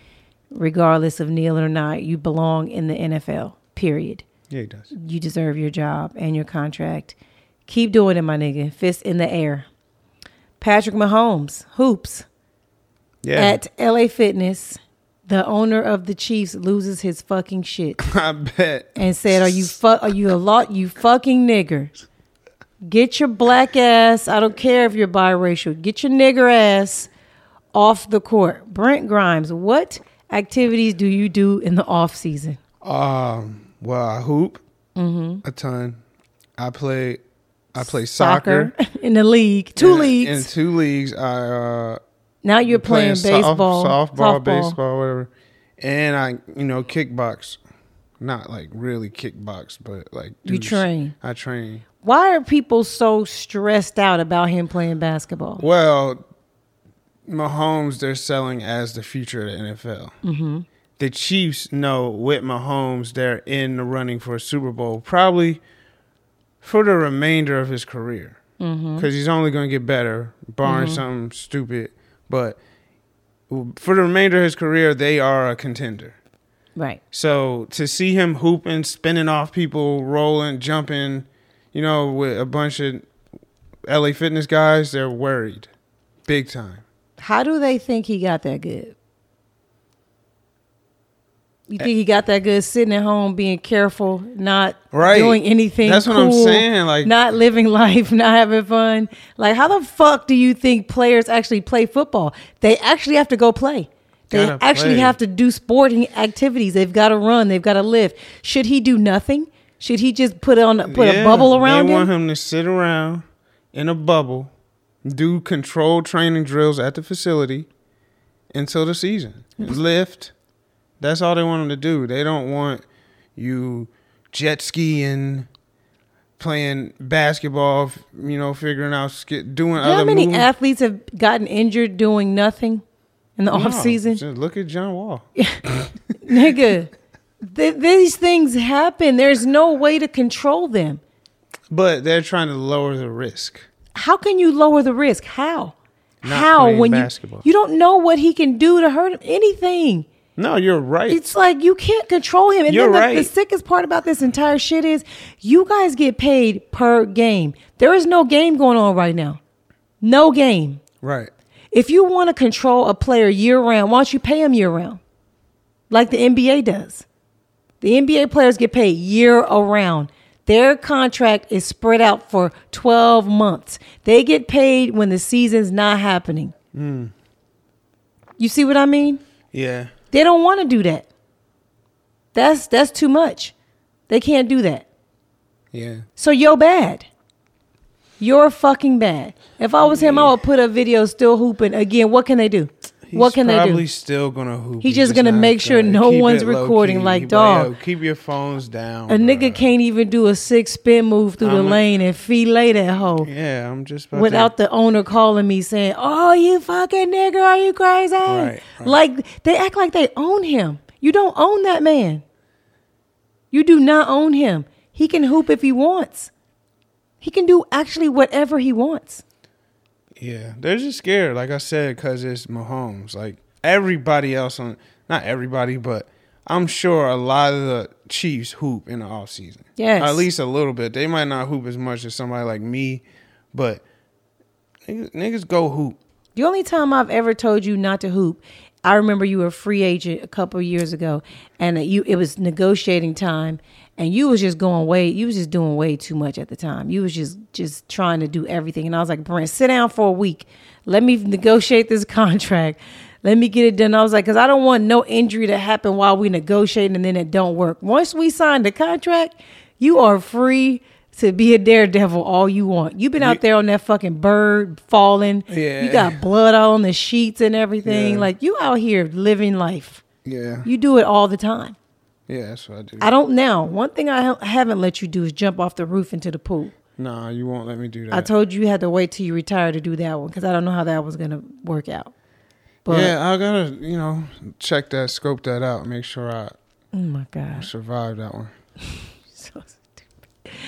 regardless of kneeling or not. You belong in the NFL. Period. Yeah, he does. You deserve your job and your contract. Keep doing it, my nigga. Fist in the air. Patrick Mahomes, hoops Yeah. at LA Fitness. The owner of the Chiefs loses his fucking shit I bet. and said, "Are you fuck? Are you a lot? You fucking nigger? Get your black ass. I don't care if you're biracial. Get your nigger ass off the court." Brent Grimes, what activities do you do in the off season? Um. Well, I hoop a ton. I play. I play soccer. in the league, two In- leagues. In two leagues, I uh, now you're playing, soft- baseball, softball, softball. baseball, whatever. And I, you know, kickbox. Not like really kickbox, but like You train. I train. Why are people so stressed out about him playing basketball? Well, Mahomes, they're selling as the future of the NFL. Mm-hmm. The Chiefs know with Mahomes, they're in the running for a Super Bowl, probably for the remainder of his career. Mm-hmm. Because he's only going to get better, barring mm-hmm. something stupid. But for the remainder of his career, they are a contender. Right. So to see him hooping, spinning off people, rolling, jumping, you know, with a bunch of LA fitness guys, they're worried. Big time. How do they think he got that good? You think he got that good sitting at home, being careful, not Right. doing anything? That's what I'm saying, like- not living life, not having fun. Like, how the fuck do you think players actually play football? They actually have to go play. They actually play. have to do sporting activities. They've got to run. They've got to lift. Should he do nothing? Should he just put on put a bubble around They him? want him to sit around in a bubble, do controlled training drills at the facility until the season. Lift. That's all they want him to do. They don't want you jet skiing, playing basketball, you know, figuring out, doing You know other how many movements. athletes have gotten injured doing nothing in the No, off season? Just look at John Wall. Nigga, Th- these things happen. There's no way to control them. But they're trying to lower the risk. How can you lower the risk? How? Not How when basketball. you you don't know what he can do to hurt him? Anything. No, you're right. It's like you can't control him. And You're then the, right. the sickest part about this entire shit is you guys get paid per game. There is no game going on right now. No game. right. If you want to control a player year round, why don't you pay him year round? Like the NBA does. The NBA players get paid year around. Their contract is spread out for 12 months. They get paid when the season's not happening. Mm. You see what I mean? Yeah. They don't want to do that. That's that's too much. They can't do that. Yeah. So you're bad. You're fucking bad. If I was him, I would put a video still hooping again. What can they do? What can they do? He's probably still gonna hoop. He's just gonna make sure gonna no one's recording, like, dog. "Yo, keep your phones down. A nigga can't even do a six spin move through the I'm a- lane and fillet that hoe Yeah, I'm just about without to, the owner calling me saying, "Oh, you fucking nigga, are you crazy?" Right, right. Like they act like they own him. You don't own that man. You do not own him. He can hoop if he wants. He can do actually whatever he wants. Yeah, they're just scared. Like I said, because it's Mahomes. Like everybody else on, not everybody, but I'm sure a lot of the Chiefs hoop in the off season. Yes. at least a little bit. They might not hoop as much as somebody like me, but niggas, niggas go hoop. The only time I've ever told you not to hoop, I remember you were a free agent a couple of years ago, and you it was negotiating time, and you was just going way, you was just doing way too much at the time. You was just just trying to do everything, and I was like, Brent, sit down for a week, let me negotiate this contract. Let me get it done. I was like, because I don't want no injury to happen while we negotiate and then it don't work. Once we sign the contract, you are free to be a daredevil all you want. You've been out there on that fucking bird falling. Yeah. You got blood all on the sheets and everything. Yeah. Like you out here living life. Yeah, You do it all the time. Yeah, that's what I do. I don't now. One thing I ha- haven't let you do is jump off the roof into the pool. nah, you won't let me do that. I told you you had to wait till you retire to do that one because I don't know how that was gonna work out. But yeah, I gotta, you know, check that, scope that out, make sure I oh my god! survive that one. So stupid.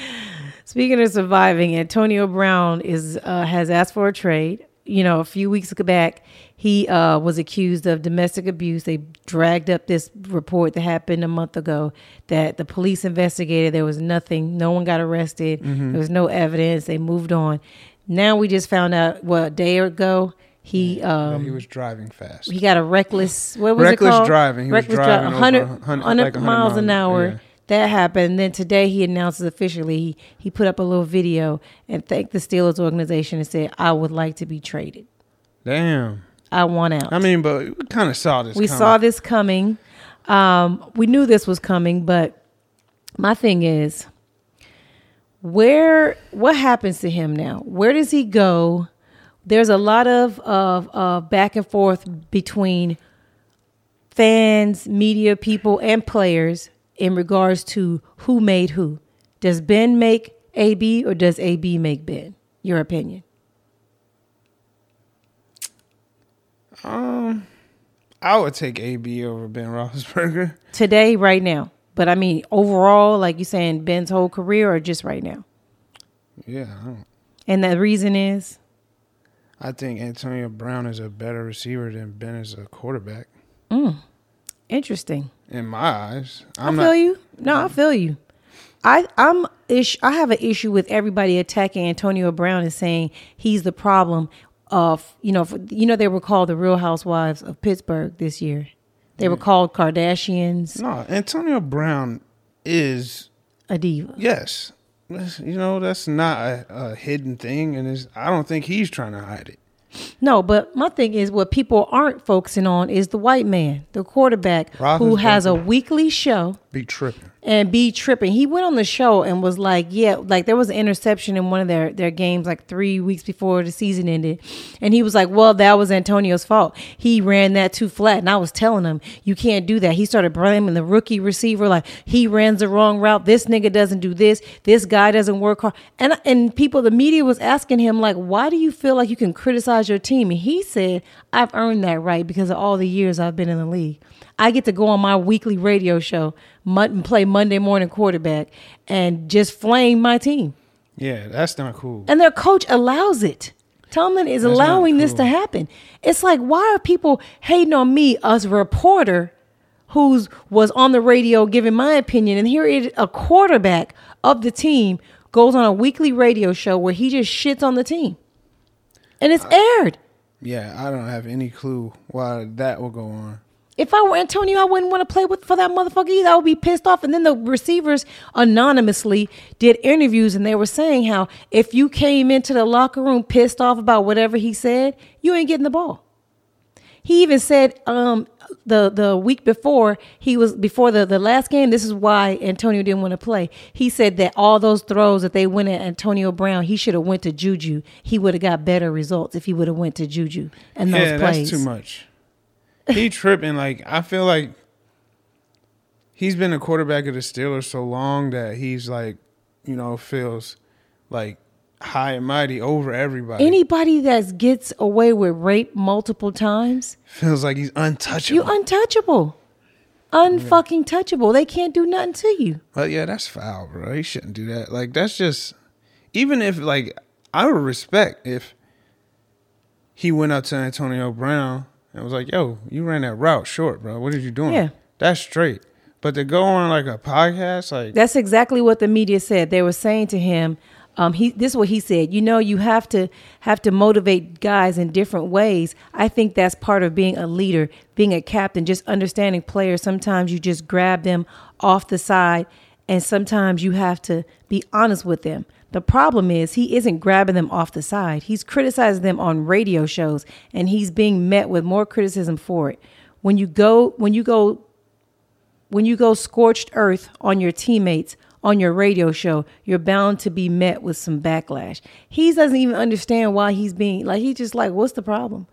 Speaking of surviving, Antonio Brown is uh, has asked for a trade. You know, a few weeks ago back, he uh, was accused of domestic abuse. They dragged up this report that happened a month ago that the police investigated. There was nothing. No one got arrested. There was no evidence. They moved on. Now we just found out, what, a day ago, he um, he was driving fast. he got a reckless what was Reckless it called? driving. He was reckless driving dri- over 100, 100 100 like 100 miles an hour. yeah. That happened. And then today he announces officially he he put up a little video and thanked the Steelers organization and said, "I would like to be traded. Damn. I want out." I mean, but we kind of saw this. we coming. saw this coming. Um, we knew this was coming, but my thing is, where what happens to him now? Where does he go? There's a lot of of, of back and forth between fans, media people, and players in regards to who made who. Does Ben make AB or does AB make Ben? Your opinion. Um, I would take AB over Ben Roethlisberger. Today, right now. But I mean, overall, like you saying, Ben's whole career or just right now? Yeah, I, don't, And the reason is, I think Antonio Brown is a better receiver than Ben is a quarterback. Mm. interesting. In my eyes, i I'm feel not. you. No, I feel you. I I'm ish. I have an issue with everybody attacking Antonio Brown and saying he's the problem of you know for, you know they were called the Real Housewives of Pittsburgh this year. They were called Kardashians, No, Antonio Brown is a diva. yes. You know that's not a, a hidden thing, and is I don't think he's trying to hide it. No, but my thing is what people aren't focusing on is the white man, the quarterback who has a weekly show. Be tripping. And be tripping. He went on the show and was like, "Yeah, like there was an interception in one of their their games like three weeks before the season ended," and he was like, "Well, that was Antonio's fault. He ran that too flat." And I was telling him, "You can't do that." He started blaming the rookie receiver, like he runs the wrong route. This nigga doesn't do this. This guy doesn't work hard. And and people, the media was asking him like, "Why do you feel like you can criticize your team. And he said, I've earned that right because of all the years I've been in the league. I get to go on my weekly radio show play Monday morning quarterback and just flame my team. Yeah, that's not cool. And their coach allows it. Tomlin is That's allowing this to happen. It's like, why are people hating on me as a reporter who's was on the radio giving my opinion? And here is a quarterback of the team goes on a weekly radio show where he just shits on the team. And it's aired. Yeah, I don't have any clue why that will go on. If I were Antonio, I wouldn't want to play with for that motherfucker either. I would be pissed off. And then the receivers anonymously did interviews and they were saying how if you came into the locker room pissed off about whatever he said, you ain't getting the ball. He even said um, the the week before he was before the, the last game. This is why Antonio didn't want to play. He said that all those throws that they went at Antonio Brown, he should have went to Juju. He would have got better results if he would have went to Juju and those yeah, plays. that's too much. He tripping. Like I feel like he's been a quarterback of the Steelers so long that he's like, you know, feels like high and mighty over everybody. Anybody that gets away with rape multiple times, feels like he's untouchable. you untouchable. Unfucking touchable. They can't do nothing to you. But yeah, that's foul, bro. He shouldn't do that. Like that's just even if like I would respect if he went up to Antonio Brown and was like, "Yo, you ran that route short, bro. What are you doing?" Yeah. That's straight. But to go on like a podcast, like That's exactly what the media said. They were saying to him, um, he this is what he said. You know, you have to have to motivate guys in different ways. I think that's part of being a leader, being a captain, just understanding players. Sometimes you just grab them off the side, and sometimes you have to be honest with them. The problem is he isn't grabbing them off the side. He's criticizing them on radio shows, and he's being met with more criticism for it. When you go, when you go when you go scorched earth on your teammates on your radio show, you're bound to be met with some backlash. He doesn't even understand why he's being like he's just like, what's the problem?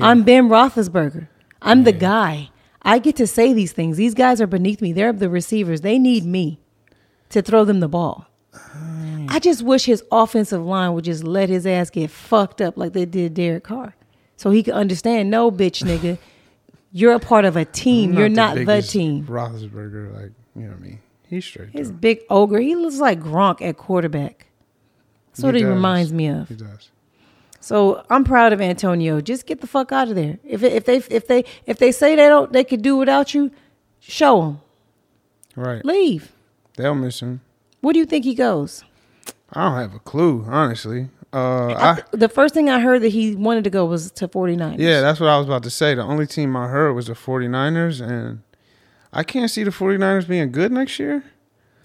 I'm Ben Roethlisberger. I'm the guy. I get to say these things. These guys are beneath me. They're the receivers. They need me to throw them the ball. Uh, I just wish his offensive line would just let his ass get fucked up like they did Derek Carr, so he could understand. No, bitch, nigga, you're a part of a team. I'm you're not the, team. Roethlisberger, like you know what I mean. He's straight. His though. big ogre. He looks like Gronk at quarterback. That's what he, does. reminds me of. He does. So I'm proud of Antonio. Just get the fuck out of there. If if they if they if they say they don't they could do without you, show them. Right. Leave. They'll miss him. Where do you think he goes? I don't have a clue, honestly. Uh, I I, the first thing I heard that he wanted to go was to 49ers. yeah, that's what I was about to say. The only team I heard was the 49ers, and I can't see the 49ers being good next year.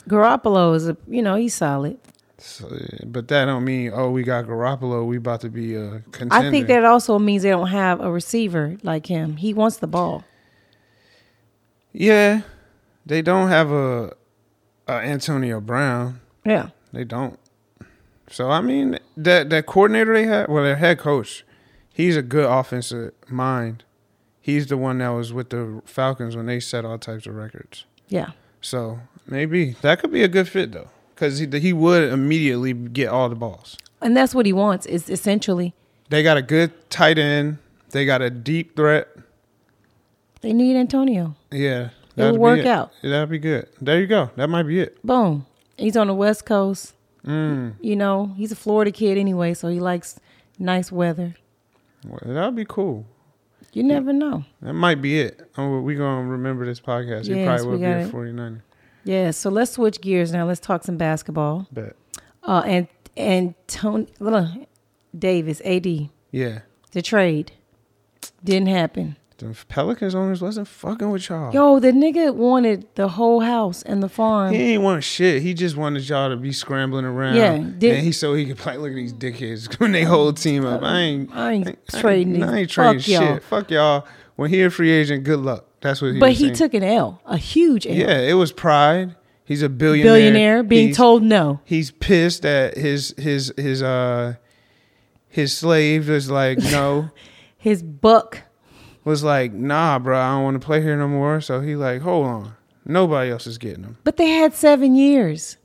Garoppolo is a you know he's solid. So, but that don't mean oh we got Garoppolo, we about to be a contender. I think that also means they don't have a receiver like him. He wants the ball. yeah, they don't have a, a Antonio Brown. Yeah. They don't. So I mean that that coordinator they had, well, their head coach, he's a good offensive mind. He's the one that was with the Falcons when they set all types of records. Yeah. So maybe that could be a good fit though, because he he would immediately get all the balls. And that's what he wants is essentially They got a good tight end. They got a deep threat. they need Antonio. Yeah, It will that'd work it. out. That'd be good. There you go. That might be it. Boom. He's on the West Coast. Mm. You know, he's a Florida kid anyway, so he likes nice weather. Well, that'd be cool. You never know. That might be it. Oh, we gonna remember this podcast. He Yes, probably we will be a 49er. Yeah, so let's switch gears now. Let's talk some basketball. Bet. Uh and and Tony Davis, AD, Yeah. the trade. Didn't happen. The Pelicans owners wasn't fucking with y'all. Yo, the nigga wanted the whole house and the farm. He ain't want shit. He just wanted y'all to be scrambling around. Yeah, did- and he so he could play. Look at these dickheads when they whole team up. I ain't. I ain't I trading I these. ain't trading Fuck y'all. shit. Fuck y'all. When he a free agent, good luck. That's what he. but he saying. took an L, a huge L. Yeah, it was pride. He's a billionaire. Billionaire being He's- told no. He's pissed at his his his uh his slave is like no. His buck. Was like, nah, bro, I don't want to play here no more. So he like, hold on, nobody else is getting him. But they had seven years.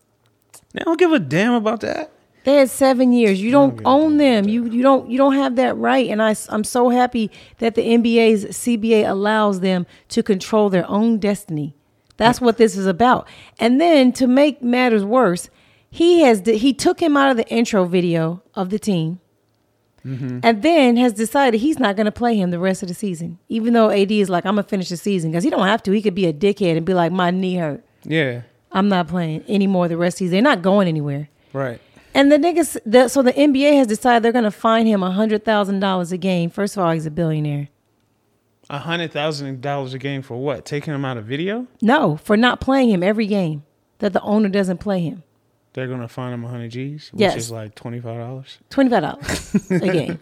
They don't give a damn about that. They had seven years. You don't get own them. You you don't you don't have that right. And I I am so happy that the NBA's CBA allows them to control their own destiny. That's what this is about. And then to make matters worse, he has he took him out of the intro video of the team. Mm-hmm. And then has decided he's not going to play him the rest of the season, even though AD is like, I'm gonna finish the season because he don't have to. He could be a dickhead and be like, my knee hurt. Yeah. I'm not playing anymore the rest of the season. They're not going anywhere. Right. And the niggas, the, so the NBA has decided they're going to fine him hundred thousand dollars a game. First of all, he's a billionaire. A hundred thousand dollars a game for what? Taking him out of video? No, for not playing him every game that the owner doesn't play him. They're gonna find him a hundred G's, which Yes. is like twenty five dollars. Twenty five dollars a game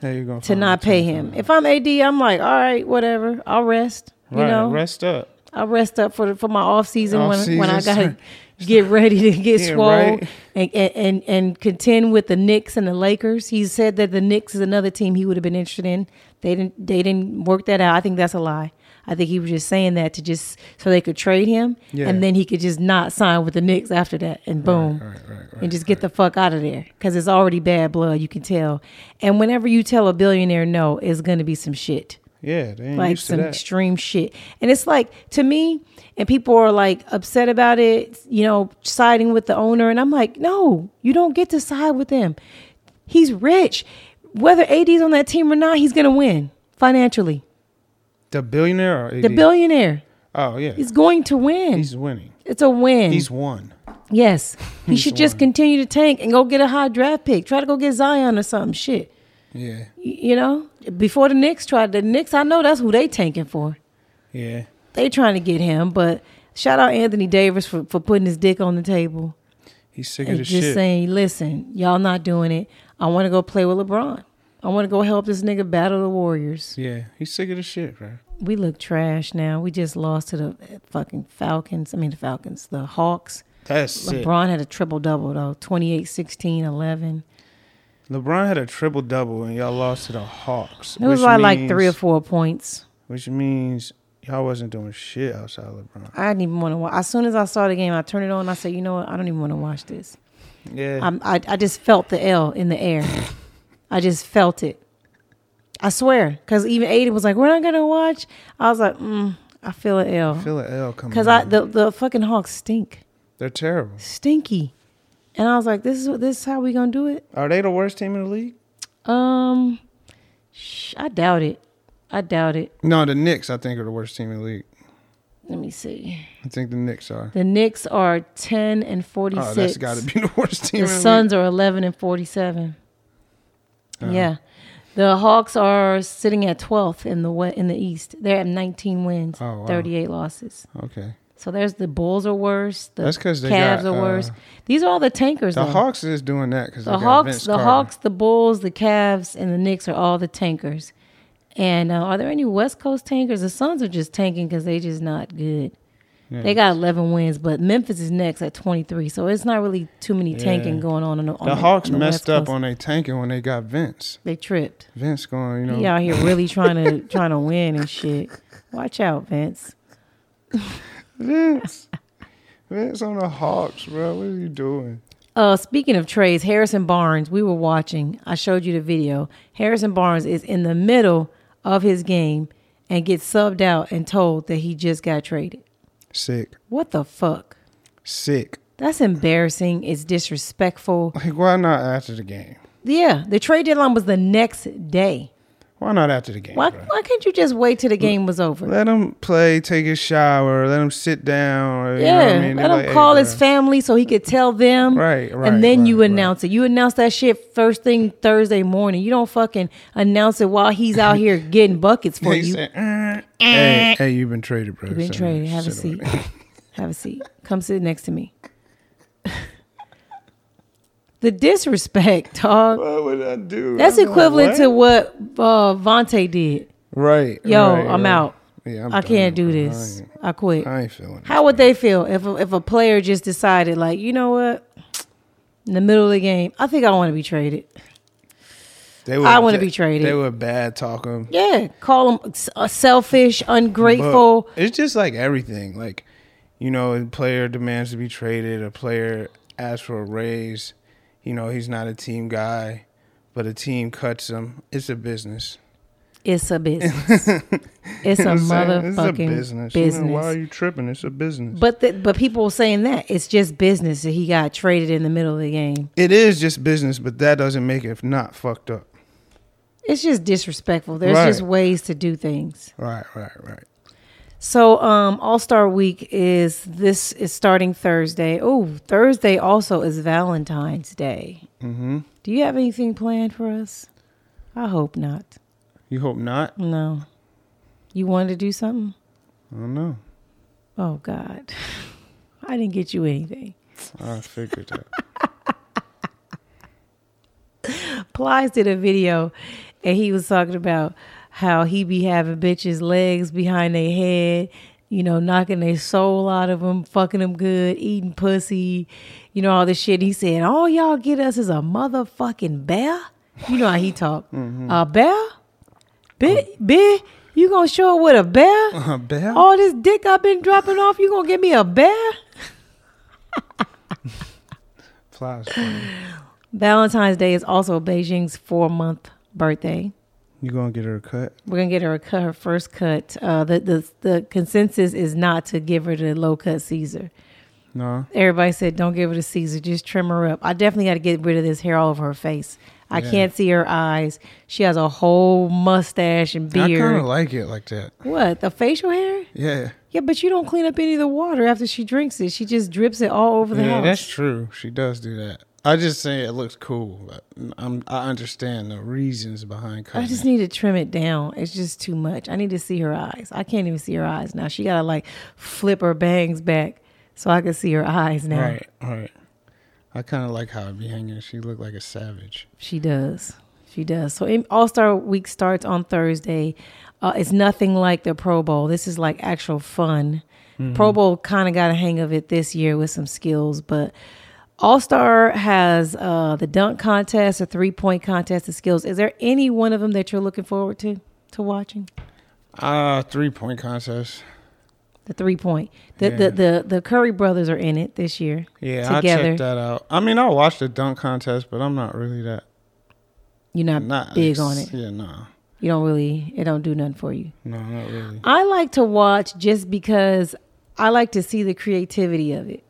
There you go. to not pay him. If I'm AD, I'm like, all right, whatever. I'll rest. You Right. know, Rest up. I'll rest up for for my off season when Off-season, when I gotta get ready to get Yeah, swole right. and, and and and contend with the Knicks and the Lakers. He said that the Knicks is another team he would have been interested in. They didn't they didn't work that out. I think that's a lie. I think he was just saying that to just so they could trade him Yeah. and then he could just not sign with the Knicks after that and boom Right. Right. Right. and just get the fuck out of there because it's already bad blood. You can tell. And whenever you tell a billionaire no, it's gonna be some shit Yeah. Like some that. extreme shit. And it's like to me, and people are like upset about it, you know, siding with the owner. And I'm like, no, you don't get to side with him. He's rich. Whether AD's on that team or not, he's gonna win financially. The billionaire or The billionaire Oh yeah. He's going to win. He's winning. it's a win. He's won. yes. He he's should just continue to tank and go get a high draft pick. Try to go get Zion or something. Shit. Yeah. You know? Before the Knicks tried the Knicks, I know that's who they tanking for. Yeah. they trying to get him, but shout out Anthony Davis for, for putting his dick on the table He's sick and of the just shit. saying, listen, y'all not doing it. I want to go play with LeBron. I want to go help this nigga battle the Warriors. yeah. He's sick of the shit, bro. We look trash now. We just lost to the fucking Falcons. I mean, the Falcons, the Hawks. That's sick. LeBron had a triple double, though 28, 16, 11. LeBron had a triple double and y'all lost to the Hawks. It was which like, like three or four points. Which means y'all wasn't doing shit outside LeBron. I didn't even want to watch. As soon as I saw the game, I turned it on. I said, you know what? I don't even want to watch this. Yeah. I'm, I I just felt the L in the air. I just felt it. I swear, because even Aiden was like, "We're not gonna watch." I was like, mm, "I feel an L," feel an L coming. because I the the fucking Hawks stink, They're terrible. stinky, and I was like, "This is what this is how we gonna do it." Are they the worst team in the league? Um, sh- I doubt it. I doubt it. No, the Knicks. I think are the worst team in the league. Let me see. I think the Knicks are. The Knicks are ten and forty Oh, six. that's got to be the worst team. The Suns are eleven and forty seven. Uh-huh. Yeah. The Hawks are sitting at 12th in the in the East. They're at 19 wins, Oh, wow. 38 losses. Okay. So there's the Bulls are worse. The That's 'cause they Cavs got, are worse. uh, These are all the tankers. The though. Hawks is doing that because the Hawks, the Hawks, the Bulls, the Cavs, and the Knicks are all the tankers. And uh, are there any West Coast tankers? The Suns are just tanking because they just not good. They got 11 wins, but Memphis is next at 23. So it's not really too many tanking Yeah. going on. on the, on The Hawks the messed up on their tanking when they got Vince. They tripped. Vince going, you know, He out here really trying to trying to win and shit. Watch out, Vince. Vince. Vince on the Hawks, bro. What are you doing? Uh, speaking of trades, Harrison Barnes, we were watching. I showed you the video. Harrison Barnes is in the middle of his game and gets subbed out and told that he just got traded. Sick. What the fuck? Sick. That's embarrassing. It's disrespectful. Like, why not after the game? Yeah, the trade deadline was the next day. Why not after the game? Why, bro? why can't you just wait till the game was over? Let him play, take his shower, let him sit down. Or, Yeah, you know I mean? let him like, hey, call bro. his family so he could tell them. Right, right, And then you right, right. announce it. You announce that shit first thing Thursday morning. You don't fucking announce it while he's out here getting buckets for you. said, "Uh, hey, hey, you've been traded, bro. You've been So, traded. Have a seat. Have a seat. Come sit next to me. the disrespect, dog. What would I do? That's I'm equivalent to what uh, Vontae did. Right. Yo, right, I'm right. out. Yeah, I'm I can't done, do this. I I quit. I ain't feeling it. How would they feel if a, if a player just decided, like, you know what, in the middle of the game, I think I want to be traded. They would, I wanna be traded. They were bad talking. Yeah, call them uh, selfish, ungrateful. But it's just like everything. Like, you know, a player demands to be traded, a player asks for a raise. You know, he's not a team guy, but a team cuts him. It's a business. It's a business. it's a You know what I'm saying? motherfucking It's a business. business. You know, why are you tripping? It's a business. But the, but people were saying that it's just business that he got traded in the middle of the game. it is just business, but that doesn't make it not fucked up. It's just disrespectful. There's Right. just ways to do things. Right, right, right. So um All Star Week is this is starting Thursday. Oh, Thursday also is Valentine's Day. hmm Do you have anything planned for us? I hope not. You hope not? No. You wanted to do something? I don't know. Oh God. I didn't get you anything. I figured that. Plies did a video and he was talking about how he be having bitches' legs behind their head, you know, knocking their soul out of them, fucking them good, eating pussy, you know, all this shit. He said, All y'all get us is a motherfucking bear. You know how he talk. Mm-hmm. A bear? Big, um, big, you gonna show up with a bear? A bear? All this dick I've been dropping off, you gonna give me a bear? Funny. Valentine's Day is also Beijing's four month birthday. You gonna get her a cut? We're gonna get her a cut, her first cut. Uh, the the the consensus is not to give her the low cut Caesar. No. Everybody said don't give her the Caesar, just trim her up. I definitely got to get rid of this hair all over her face. I Yeah. can't see her eyes. She has a whole mustache and beard. I kind of like it like that. what the facial hair? Yeah. Yeah, but you don't clean up any of the water after she drinks it. She just drips it all over the yeah, house. that's true. She does do that. I just say it looks cool. But I'm, I understand the reasons behind cutting. I just need to trim it down. It's just too much. I need to see her eyes. I can't even see her eyes now. She gotta like flip her bangs back so I can see her eyes now. Right, right. I kind of like how it be hanging. She looked like a savage. She does. She does. So All Star Week starts on Thursday. Uh, it's nothing like the Pro Bowl. This is like actual fun. Pro Bowl kind of got a hang of it this year with some skills, but All Star has uh, the dunk contest, a three point contest, the skills. Is there any one of them that you're looking forward to to watching? Uh, three point contest. The three point. The, Yeah. the the the Curry brothers are in it this year. Yeah, I together. checked that out. I mean, I watched the dunk contest, but I'm not really that You're not, not big on it. Yeah, no, You don't really. It don't do nothing for you. no, not really. I like to watch just because I like to see the creativity of it.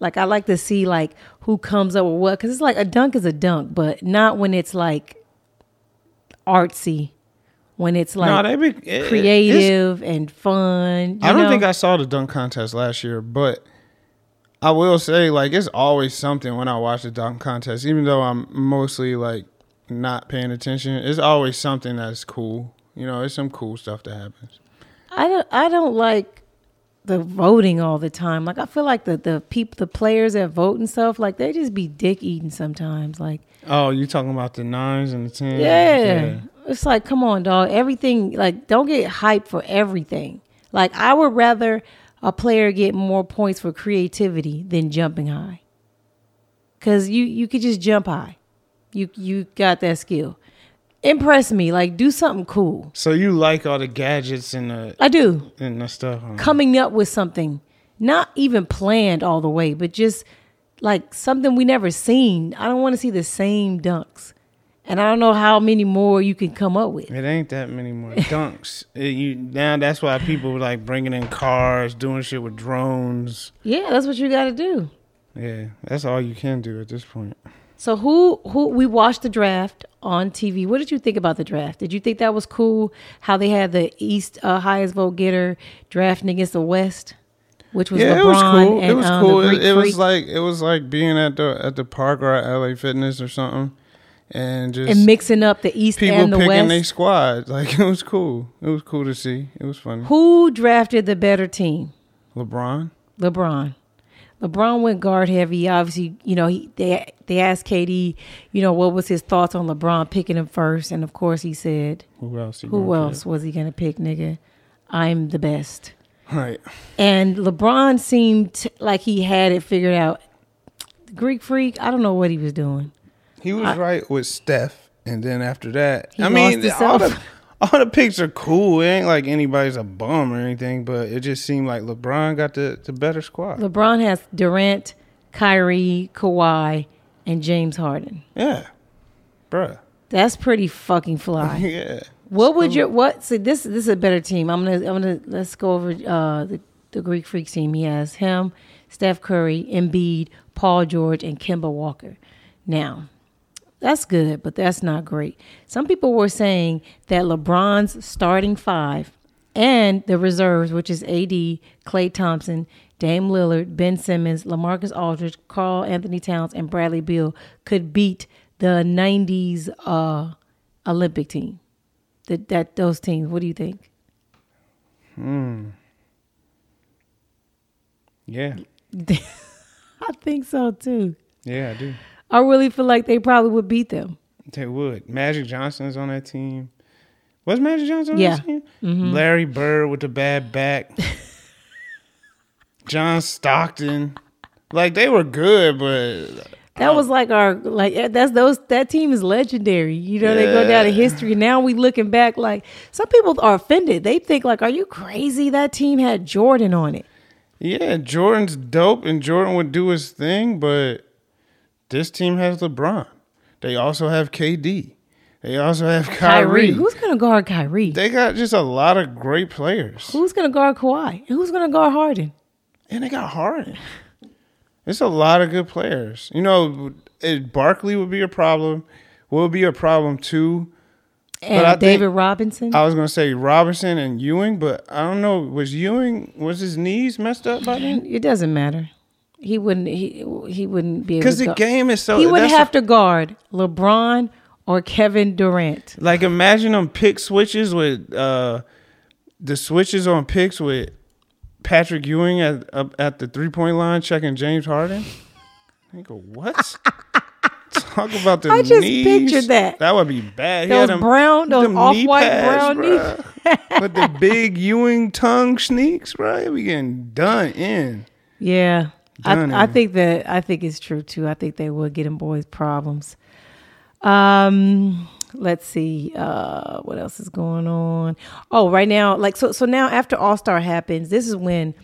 Like I like to see like who comes up with what because it's like a dunk is a dunk, but not when it's like artsy. When it's like no, be it- it's- creative and fun. I don't know? think I saw the dunk contest last year, but I will say like it's always something when I watch the dunk contest, even though I'm mostly like not paying attention. It's always something that's cool. You know, it's some cool stuff that happens. I don't. I don't like the voting all the time. Like I feel like the the people, the players that vote and stuff, like they just be dick eating sometimes. Like Oh, you talking about the nines and the tens? Yeah. It's like, come on, dog. Everything, like, don't get hyped for everything. Like, I would rather a player get more points for creativity than jumping high. Cause you you could just jump high. You you got that skill. Impress me. Like, do something cool. So you like all the gadgets and the I do. and the stuff? huh? Coming up with something, not even planned all the way, but just like something we never seen. I don't want to see the same dunks. And I don't know how many more you can come up with. It ain't that many more dunks. It- you now that's why people like bringing in cars, doing shit with drones. Yeah, that's what you got to do. Yeah, that's all you can do at this point. So who who we watched the draft on TV. What did you think about the draft? Did you think that was cool? How they had the East uh, highest vote getter drafting against the West, which was yeah, LeBron it was cool. and it was um, cool. It, it was like it was like being at the at the park or at LA Fitness or something, and just and mixing up the East people and the picking their squad. Like it was cool. It was cool to see. It was funny. Who drafted the better team? LeBron. LeBron. LeBron went guard heavy. Obviously, you know, he they they asked KD, you know, what was his thoughts on LeBron picking him first, and of course he said, Who else? he "Who gonna else was he gonna pick, nigga? I'm the best." Right. And LeBron seemed like he had it figured out. The Greek freak, I don't know what he was doing. He was right with Steph, and then after that, He I mean, lost all the all the picks are cool. It ain't like anybody's a bum or anything, but it just seemed like LeBron got the the better squad. LeBron has Durant, Kyrie, Kawhi, and James Harden. Yeah, bruh. That's pretty fucking fly. Yeah. What would your what? See, this this is a better team. I'm gonna I'm gonna let's go over uh, the the Greek freak team. He has him, Steph Curry, Embiid, Paul George, and Kemba Walker. Now, that's good, but that's not great. Some people were saying that LeBron's starting five and the reserves, which is AD, Klay Thompson, Dame Lillard, Ben Simmons, LaMarcus Aldridge, Karl Anthony Towns, and Bradley Beal, could beat the '90s uh, Olympic team that that those teams. What do you think? Hmm. Yeah. I think so too. Yeah, I do. I really feel like they probably would beat them. They would. Magic Johnson's on that team. Was Magic Johnson on Yeah. that team? Larry Bird with the bad back. John Stockton. Like they were good, but That was like our like eh, that's those that team is legendary. You know, they go down in history. Now we looking back like some people are offended. They think like, are you crazy? That team had Jordan on it. yeah, Jordan's dope and Jordan would do his thing, but this team has LeBron. They also have KD. They also have Kyrie. Kyrie. Who's gonna guard Kyrie? They got just a lot of great players. Who's gonna guard Kawhi? And who's gonna guard Harden? And they got Harden. It's a lot of good players. You know, it, Barkley would be a problem. Will be a problem too. And David Robinson. I was gonna say Robinson and Ewing, but I don't know. Was Ewing was his knees messed up by then? it doesn't matter. He wouldn't. He he wouldn't be able Because the gu- game is so. He would have to guard LeBron or Kevin Durant. like imagine them pick switches with uh the switches on picks with Patrick Ewing at up at the three point line checking James Harden. I go what? Talk about the I just knees. pictured that. That would be bad. Those them- brown- those them off-white pads, brown knee bruh. with the big Ewing tongue sneaks, right? We getting done in. Yeah. I, I think that I think it's true too. I think they would get them boys problems. Um let's see uh what else is going on. Oh, right now like so so now after All-Star happens, this is when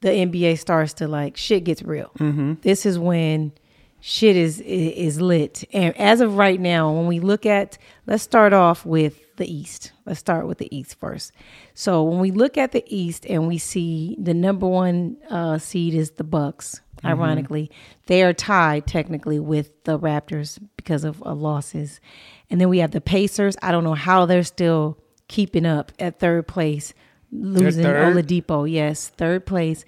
the NBA starts to like shit gets real. Mm-hmm. This is when shit is is lit. And as of right now, when we look at let's start off with the East. Let's start with the East first. So when we look at the East and we see the number one uh, seed is the Bucks. Ironically, they are tied technically with the Raptors because of uh, losses, and then we have the Pacers. I don't know how they're still keeping up at third place, losing third? Oladipo. Yes, third place.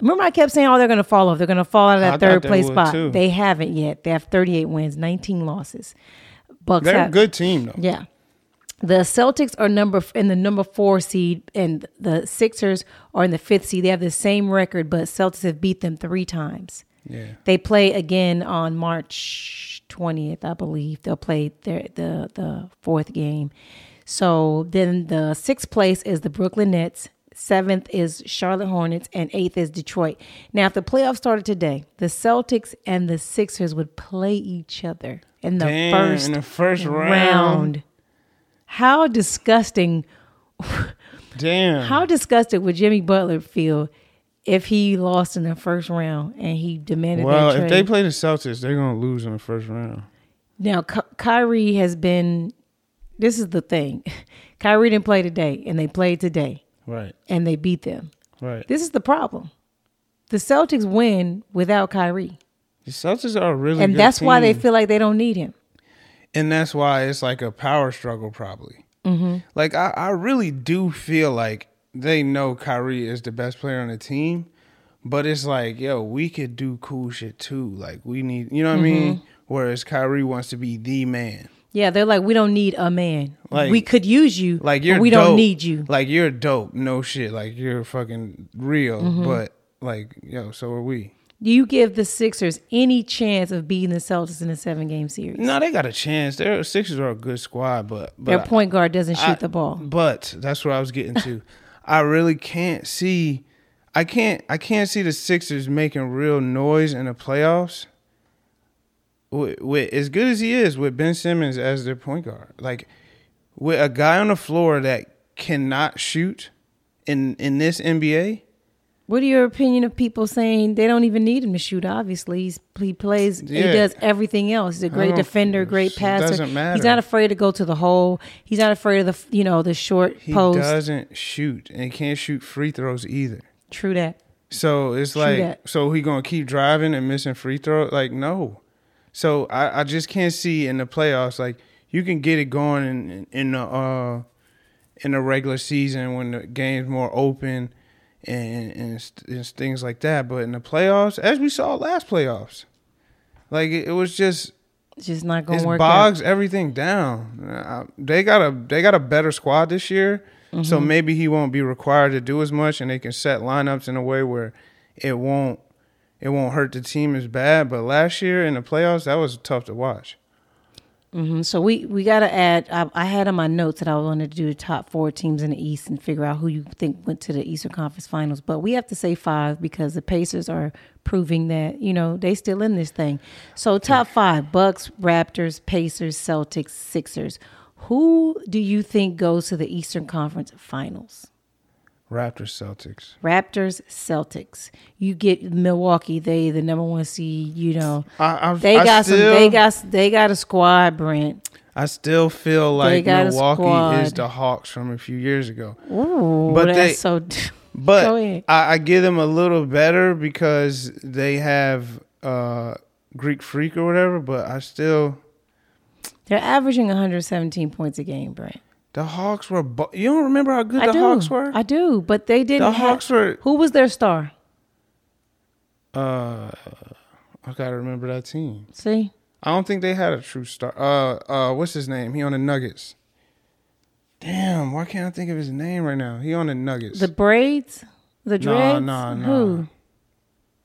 Remember, I kept saying, "Oh, they're going to fall off. They're going to fall out of that thought third place spot." too. They haven't yet. They have 38 wins, 19 losses. Bucks They're a good team though. yeah. The Celtics are number in the number four seed, and the Sixers are in the fifth seed. They have the same record, but Celtics have beat them three times. Yeah. They play again on March twentieth, I believe. They'll play their the the fourth game. So then the sixth place is the Brooklyn Nets. Seventh is Charlotte Hornets, and eighth is Detroit. Now, if the playoffs started today, the Celtics and the Sixers would play each other in the Damn, first in the first round. round. How disgusting! Damn. How disgusted would Jimmy Butler feel if he lost in the first round and he demanded well, if they play the Celtics, they're gonna lose in the first round. now, Ky- Kyrie has been. This is the thing. Kyrie didn't play today, and they played today, Right. and they beat them. Right. This is the problem. The Celtics win without Kyrie, The Celtics are really and that's why they feel like they don't need him. And that's why it's like a power struggle probably Mm-hmm. like I, I really do feel like they know Kyrie is the best player on the team but it's like yo we could do cool shit too like we need you know what i mean Mm-hmm. whereas Kyrie wants to be the man Yeah, they're like, we don't need a man. Like- we could use you, like you're we dope. don't need you. like you're dope no shit like you're fucking real Mm-hmm. but like yo so are we Do you give the Sixers any chance of beating the Celtics in a seven game series? no they got a chance their Sixers are a good squad but, but Their point guard doesn't shoot the ball. But that's what I was getting to. I really can't see I can't I can't see the Sixers making real noise in the playoffs. With, with as good as he is with Ben Simmons as their point guard. Like with a guy on the floor that cannot shoot in in this NBA, What are your opinion of people saying they don't even need him to shoot? Obviously, He's, he plays. He does everything else. He's a great defender, great passer. doesn't matter. He's not afraid to go to the hole. He's not afraid of the you know the short He post. He doesn't shoot and he can't shoot free throws either. True that. So it's True like, that. so he gonna keep driving and missing free throws? Like no. So I, I just can't see in the playoffs. Like you can get it going in in the uh, in the regular season when the game's more open and, and and things like that. But in the playoffs, as we saw last playoffs, like it, it was just It's just not to work bogs out. everything down. Uh, they got a they got a better squad this year, so Mm-hmm. maybe he won't be required to do as much, and they can set lineups in a way where it won't it won't hurt the team as bad. But last year in the playoffs, that was tough to watch. Mhm. So we we got to add. I, I had on my notes that I wanted to do the top four teams in the East and figure out who you think went to the Eastern Conference Finals. But we have to say five because the Pacers are proving that you know they still in this thing. So top five: Bucks, Raptors, Pacers, Celtics, Sixers. Who do you think goes to the Eastern Conference Finals? Raptors, Celtics. Raptors, Celtics. You get Milwaukee. They the number one seed. You know I, I, they I got still, some. They got they got a squad, Brent. I still feel like Milwaukee is the Hawks from a few years ago. Ooh, But that's they- so. But I, I give them a little better because they have uh, Greek Freak or whatever. But I still They're averaging 117 points a game, Brent. The Hawks were. Bu- you don't remember how good I the do. Hawks were? I do, but they didn't. the have- Hawks were. Who was their star? Uh, I gotta remember that team. See, I don't think they had a true star. Uh, uh, what's his name? He on the Nuggets. Damn, why can't I think of his name right now? He on the Nuggets. the braids, the dreads. No, no, no. Who?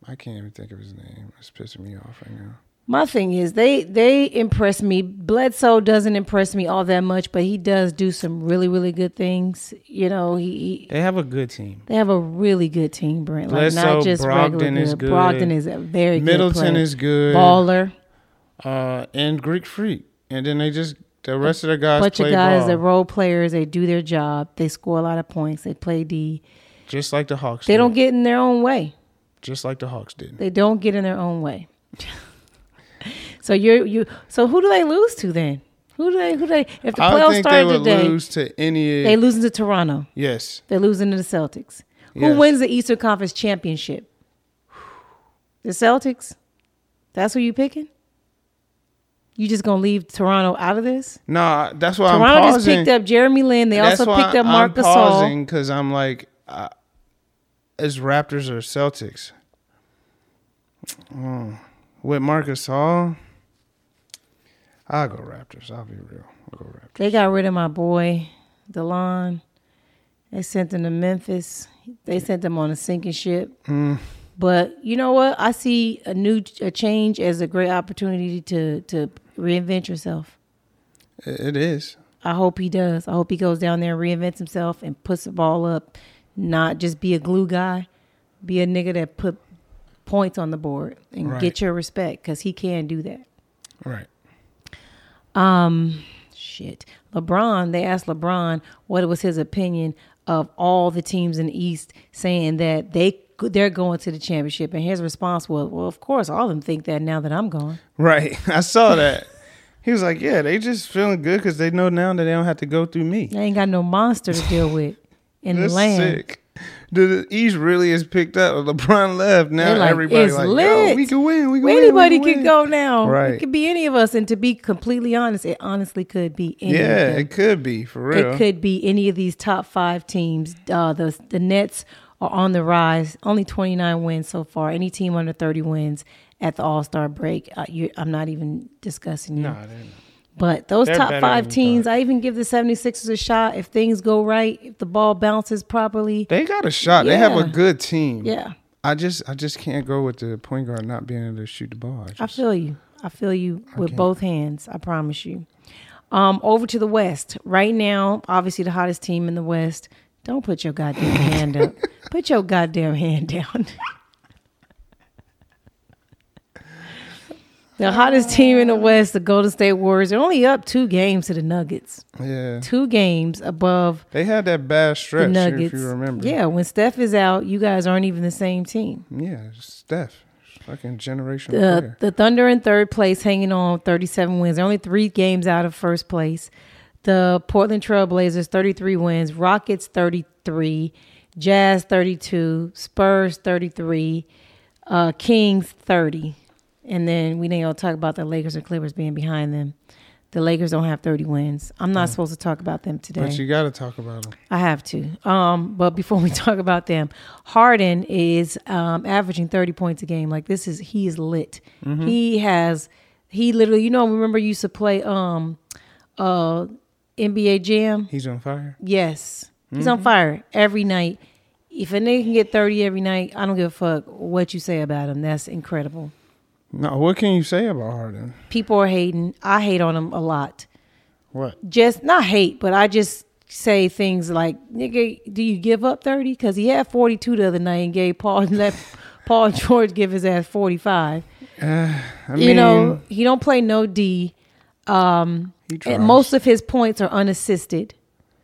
I can't even think of his name. It's pissing me off right now. My thing is they they impress me. Bledsoe doesn't impress me all that much, but he does do some really really good things. You know, he, he They have a good team. they have a really good team, Brent. Like not just regular Brogdon is good. Brogdon is a very Middleton good. Middleton is good. baller. Uh, and Greek Freak, and then they just the rest of the guys bunch of guys ball, that role players. They do their job. They score a lot of points. They play D. just like the Hawks. They did. don't get in their own way. just like the Hawks did. They don't get in their own way. So you're you. So who do they lose to then? Who do they? Who do they? If the playoffs they started would today, lose to any. they losing to Toronto. yes, They're losing to the Celtics. Who Yes. wins the Eastern Conference championship? The Celtics. That's who you picking. You just gonna leave Toronto out of this? no, that's why I'm Toronto just picked up Jeremy Lin. They That's also picked up I'm pausing because I'm like, uh, it's Raptors or Celtics. Mm. With Marc Gasol, I'll go Raptors. I'll be real. I'll go Raptors. They got rid of my boy, Delon. They sent him to Memphis. They sent him on a sinking ship. Mm. But you know what? I see a new a change as a great opportunity to to reinvent yourself. It- is. I hope he does. I hope he goes down there and reinvents himself and puts the ball up, not just be a glue guy, be a nigga that put points on the board and Right. get your respect because he can do that. Right. Um, shit. LeBron, they asked LeBron what was his opinion of all the teams in the East saying that they they're going to the championship, and his response was, "Well, of course, all of them think that now that I'm gone." Right. I saw that. he was like, yeah, they just feeling good because they know now that they don't have to go through me. They ain't got no monster to deal with in the land. sick. The the East really is picked up. LeBron left. Now like, everybody it's like, yo, we can win. We can win. Anybody we can could go now. Right. It could be any of us, and to be completely honest, it honestly could be any. Yeah, it could be for real. It could be any of these top five teams. Uh, the the Nets are on the rise. Only 29 wins so far. Any team under 30 wins at the All Star break. Uh, you, I'm not even discussing you. Not. But those They're top five teams. I even give the 76ers a shot if things go right, if the ball bounces properly. They got a shot. They have a good team. Yeah, I just I just can't go with the point guard not being able to shoot the ball. I I feel you. I feel you with can't. both hands. I promise you. Um, over to the West. Right now, obviously the hottest team in the West. Don't put your goddamn hand up. Put your goddamn hand down. The hottest team in the West, the Golden State Warriors, they're only up two games to the Nuggets. Yeah. Two games above They had that bad the stretch, Nuggets. if you remember. Yeah, when Steph is out, you guys aren't even the same team. Yeah, Steph. Fucking generational The, player. the Thunder in third place, hanging on 37 wins. They're only three games out of first place. The Portland Trailblazers, 33 wins. Rockets, 33. Jazz, 32. Spurs, 33. Uh, Kings, 30. And then we gonna talk about the Lakers and Clippers being behind them. The Lakers don't have 30 wins. I'm not supposed to talk about them today. But you got to talk about them. I have to. Um, but before we talk about them, Harden is um, averaging 30 points a game. Like this is he is lit. He has he literally, you know, remember you used to play um uh NBA Jam? He's on fire. Yes. He's on fire every night. If a nigga can get 30 every night, I don't give a fuck what you say about him. That's incredible. No, what can you say about Harden? People are hating. I hate on him a lot. What? just not hate, but I just say things like, "Nigga, do you give up 30?" Because he had 42 the other night and gave Paul and let Paul George give his ass 45. I you know, he don't play no D. Um, he and tries. most of his points are unassisted.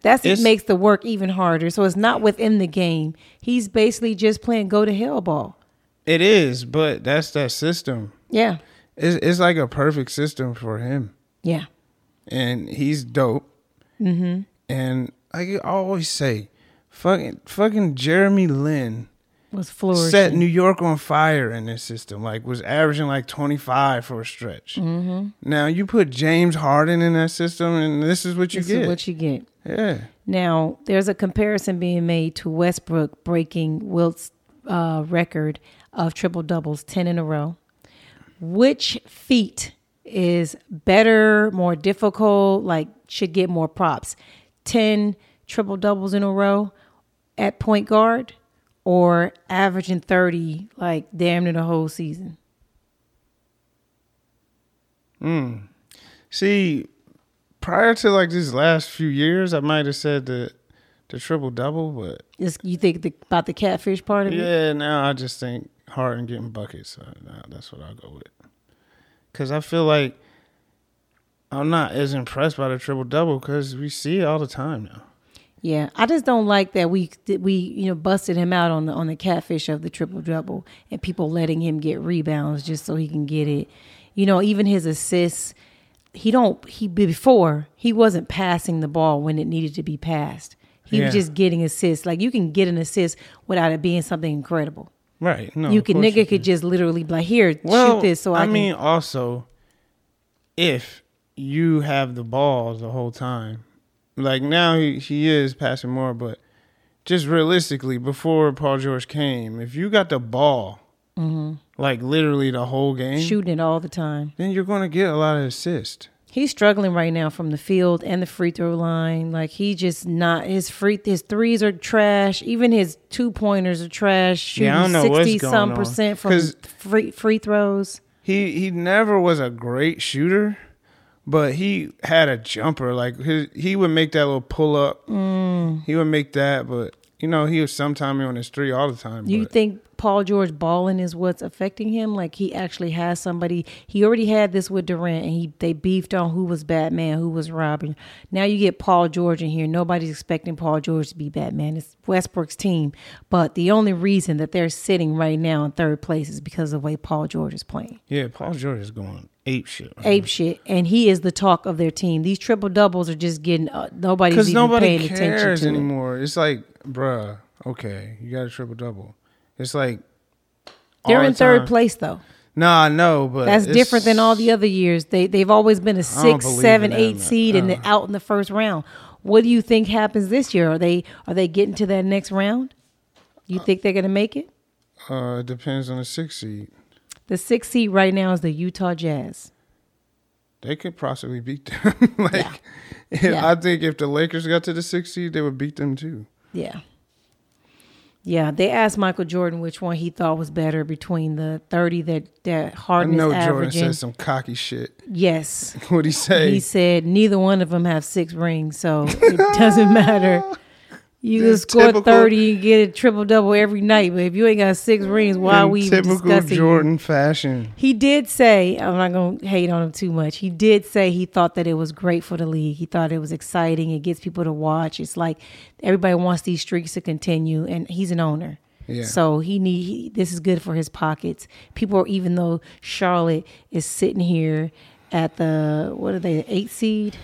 That's what It's- makes the work even harder. So it's not within the game. He's basically just playing go to hell ball. it is, but that's that system. Yeah, It's, it's like a perfect system for him, yeah, and he's dope. Mm-hmm. And like I always say, fucking fucking Jeremy Lin was flourishing. set New York on fire in this system. Like was averaging like twenty five for a stretch. Mm-hmm. Now you put James Harden in that system, and this is what you this get. is what you get. yeah. Now, there's a comparison being made to Westbrook breaking Wilt's uh, record of triple doubles, 10 in a row. Which feat is better, more difficult, like should get more props? 10 triple doubles in a row at point guard or averaging 30 like damn near the whole season? Hmm. See, prior to like these last few years, I might have said the the triple double, but Just, you think the, about the catfish part of it? yeah, now I just think Harden getting buckets. Uh, so now that's what I'll go with. Cause I feel like I'm not as impressed by the triple double because we see it all the time now. Yeah, I just don't like that we that we you know busted him out on the on the catfish of the triple double and people letting him get rebounds just so he can get it. You know, even his assists, he don't he before he wasn't passing the ball when it needed to be passed. He was just getting assists. Like you can get an assist without it being something incredible. Right? No, you can nigga you could just literally be like here well, shoot this so I, I can. mean, also, if you have the ball the whole time, like now he, he is passing more, but just realistically, before Paul George came, if you got the ball, mm-hmm. like literally the whole game, shooting it all the time. then you're going to get a lot of assists. He's struggling right now from the field and the free throw line. Like he just not his free his threes are trash. Even his two pointers are trash. Shooting Yeah, I don't know sixty some on. percent from free free throws. He he never was a great shooter, but he had a jumper. Like his, he would make that little pull up. Mm. He would make that, but you know he was sometime on his three all the time. You think Paul George balling is what's affecting him? Like he actually has somebody. He already had this with Durant, and he they beefed on who was Batman, who was Robin. Now you get Paul George in here. Nobody's expecting Paul George to be Batman. It's Westbrook's team, but the only reason that they're sitting right now in third place is because of the way Paul George is playing. Yeah, Paul George is going ape shit. right ape shit, and he is the talk of their team. These triple doubles are just getting uh, nobody's Because even nobody paying attention to it. anymore. It's like, bruh, okay, you got a triple double. It's like They're in the third place though. No, I know, but That's different than all the other years. They they've always been a six, seven, eight seed and then uh. out in the first round. What do you think happens this year? Are they are they getting to that next round? You think they're gonna make it? Uh, it depends on the six seed. The six seed right now is the Utah Jazz. They could possibly beat them. like, Yeah. I think if the Lakers got to the six seed, they would beat them too. Yeah. Yeah, they asked Michael Jordan which one he thought was better between the 30 that, that Harden. I know Jordan averaging. said some cocky shit. yes. What'd he say? He said neither one of them have six rings, so it doesn't matter. You can Just score thirty and get a triple double every night, but if you ain't got six rings, why are we typical discussing? you? Jordan fashion. He did say, I'm not going to hate on him too much. He did say he thought that it was great for the league. He thought it was exciting. It gets people to watch. It's like everybody wants these streaks to continue, and he's an owner. Yeah. So he need he, this is good for his pockets. People, are, even though Charlotte is sitting here at the what are they, the eight seed?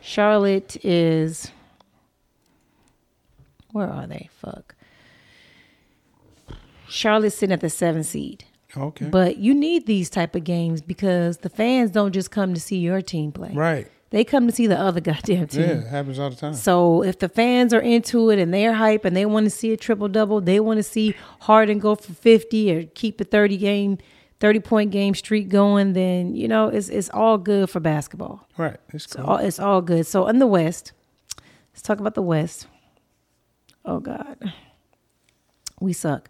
Charlotte is where are they? Fuck. Charlotte's sitting at the seven seed. Okay. But you need these type of games because the fans don't just come to see your team play. right. They come to see the other goddamn team. Yeah, it happens all the time. So if the fans are into it and they're hype and they want to see a triple double, they want to see Harden go for fifty or keep a thirty game, thirty point game streak going, then you know it's it's all good for basketball. right. It's cool. all, it's all good. So in the West, let's talk about the West. Oh God, we suck.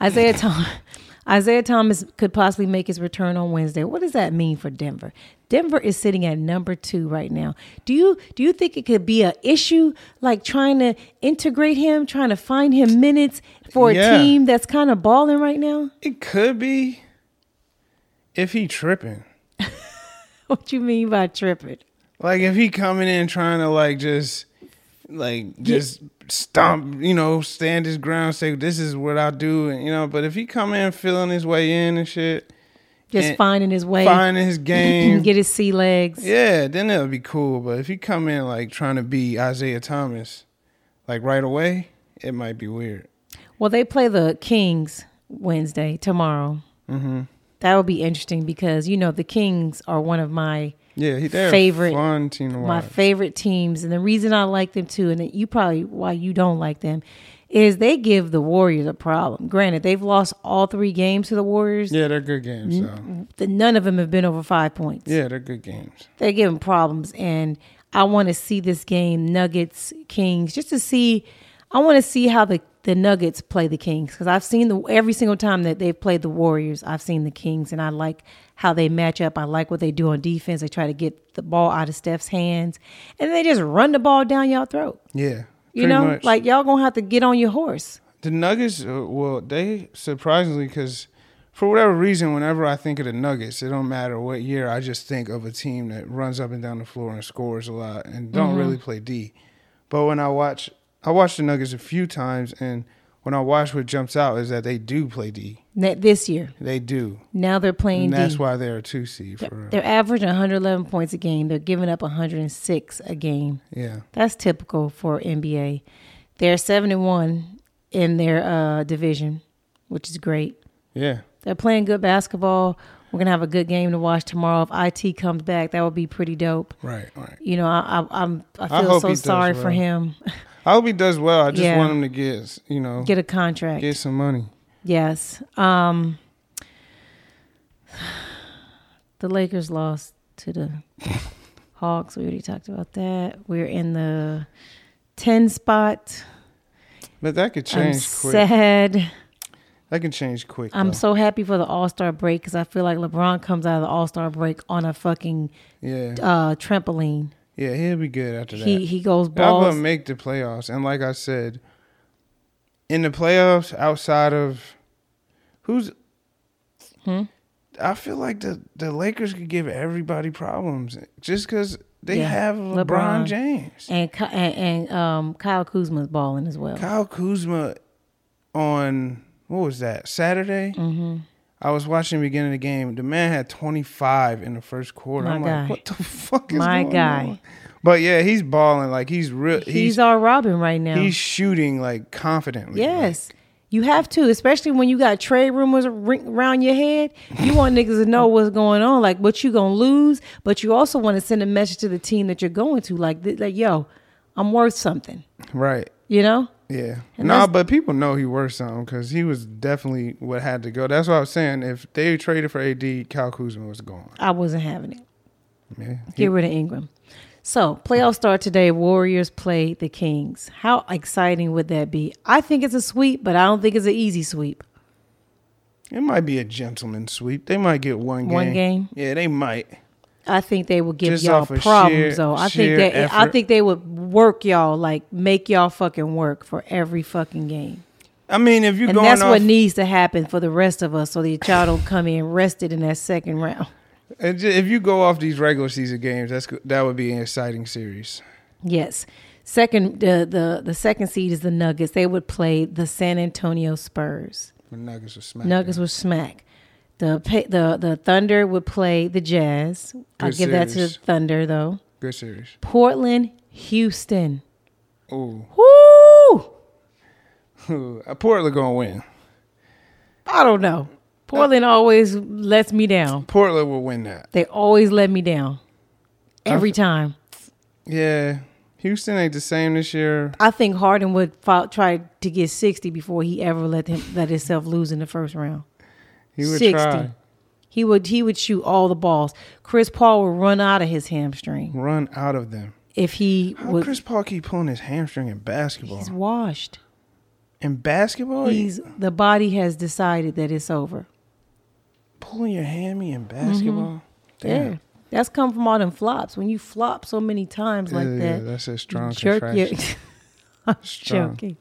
Isaiah Thomas. Isaiah Thomas could possibly make his return on Wednesday. What does that mean for Denver? Denver is sitting at number two right now. Do you do you think it could be a issue like trying to integrate him, trying to find him minutes for a Yeah. team that's kind of balling right now? It could be if he tripping. What you mean by tripping? Like if he coming in trying to like just like just stomp, you know, stand his ground, say this is what I do, and you know. But if he come in feeling his way in and shit, Just And finding his way, finding his game, get his sea legs. yeah, then it'll be cool. But if he come in like trying to be Isaiah Thomas, like right away, it might be weird. Well, they play the Kings Wednesday tomorrow. Mm-hmm. That would be interesting because you know the Kings are one of my Yeah, he they're Favorite- fun team to my favorite teams, and the reason I like them too, and you probably why you don't like them, is they give the Warriors a problem. Granted, they've lost all three games to the Warriors. yeah, they're good games. So. None of them have been over five points. Yeah, they're good games. they're giving problems and i want to see this game nuggets kings just to see i want to see how the, the nuggets play the kings because i've seen the every single time that they've played the warriors i've seen the kings and i like how they match up. I like what they do on defense. They try to get the ball out of steph's hands and they just run the ball down y'all throat. Yeah, you know? much. like y'all gonna have to get on your horse. The Nuggets, uh, well, they surprisingly, because for whatever reason, whenever I think of the Nuggets, it don't matter what year, I just think of a team that runs up and down the floor and scores a lot and don't really play D. But when I watch, I watched the Nuggets a few times, and when I watch, what jumps out is that they do play D. This year They do, now they're playing and that's D. why they're a two seed for real. they're averaging 111 points a game they're giving up 106 a game Yeah, That's typical for NBA. They're 71 in their uh, division, which is great. yeah, They're playing good basketball. We're gonna have a good game to watch tomorrow. If IT comes back, that would be pretty dope. right, right. You know, I, I, I'm I I feel hope so sorry for him. I hope he does well. I just Yeah. want him to get, you know, Get a contract. get some money. Yes. Um, the Lakers lost to the Hawks. We already talked about that. We're in the ten spot. But that could change. I'm quick. sad. That can change quick. I'm though. so happy for the All Star break because I feel like LeBron comes out of the All Star break on a fucking yeah, uh, trampoline. Yeah, he'll be good after that. He he goes Y'all balls. gonna make the playoffs, and like I said, in the playoffs, outside of who's, Hmm? I feel like the the Lakers could give everybody problems just because they Yeah, have LeBron, LeBron. James, and and, and um, Kyle Kuzma's balling as well. Kyle Kuzma on what was that Saturday? hmm I was watching the beginning of the game. The man had 25 in the first quarter. My I'm guy. like, what the fuck is My going guy. on? But yeah, he's balling like he's real. He's, He's our Robin right now. he's shooting like confidently. yes. You have to, especially when you got trade rumors ring around your head. You want niggas to know what's going on, like what you gonna lose, but you also want to send a message to the team that you're going to, like, like, yo, I'm worth something. Right. You know? Yeah. And no, that's- but people know he worth something because he was definitely what had to go. That's what I was saying. If they traded for AD, Kyle Kuzma was gone. I wasn't having it. Yeah. Get rid of Ingram. So, playoffs start today. Warriors play the Kings. How exciting would that be? I think it's a sweep, but I don't think it's an easy sweep. It might be a gentleman sweep. They might get one game. One game? Yeah, they might. I think they would give Just y'all problems sheer- though. I think they I think they would work y'all like make y'all fucking work for every fucking game. I mean, if you And that's off, what needs to happen for the rest of us so that y'all don't come in rested in that second round. and if you go off these regular season games, that's that would be an exciting series. Yes. Second the the the second seed is the Nuggets. They would play the San Antonio Spurs. The Nuggets are smack. Nuggets would smack. The the the Thunder would play the Jazz. I'll Good give that to the. Thunder though. Good series. Portland, Houston. Ooh, Woo! Ooh. Uh, Portland gonna win. I don't know. Portland always lets me down. Portland will win that. They always let me down. Every time. Yeah, Houston ain't the same this year. I think Harden would fou- try to get 60 before he ever let him let himself lose in the first round. He would 60. try He would he would shoot all the balls. Chris Paul would run out of his hamstring run out of them. if he How would Chris Paul keep pulling his hamstring in basketball? he's washed. in basketball, He's the body has decided that it's over. pulling your hammy in basketball. Mm-hmm. Yeah. That's come from all them flops. When you flop so many times like yeah, that, that's a strong jerk your contraction. I'm Strong. joking.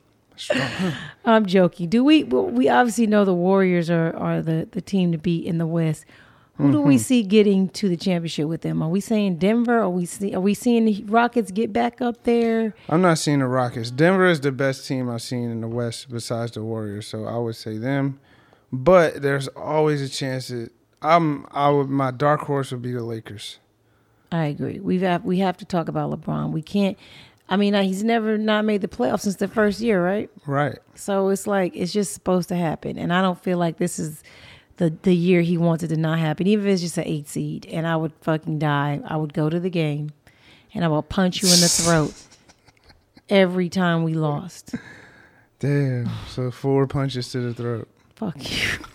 I'm joking. Do we? We obviously know the Warriors are are the the team to beat in the West. Who do Mm-hmm. we see getting to the championship with them? Are we saying Denver? Are we see? Are we seeing the Rockets get back up there? I'm not seeing the Rockets. Denver is the best team I've seen in the West besides the Warriors, so I would say them. But there's always a chance that I'm. I would. My dark horse would be the Lakers. I agree. We've have, we have to talk about LeBron. We can't. I mean, uh, he's never not made the playoffs since the first year, right? Right. So it's like it's just supposed to happen, and I don't feel like this is the the year he wants it to not happen. Even if it's just an eight seed, and I would fucking die. I would go to the game, and I will punch you in the throat every time we lost. Damn. So four punches to the throat. Fuck you.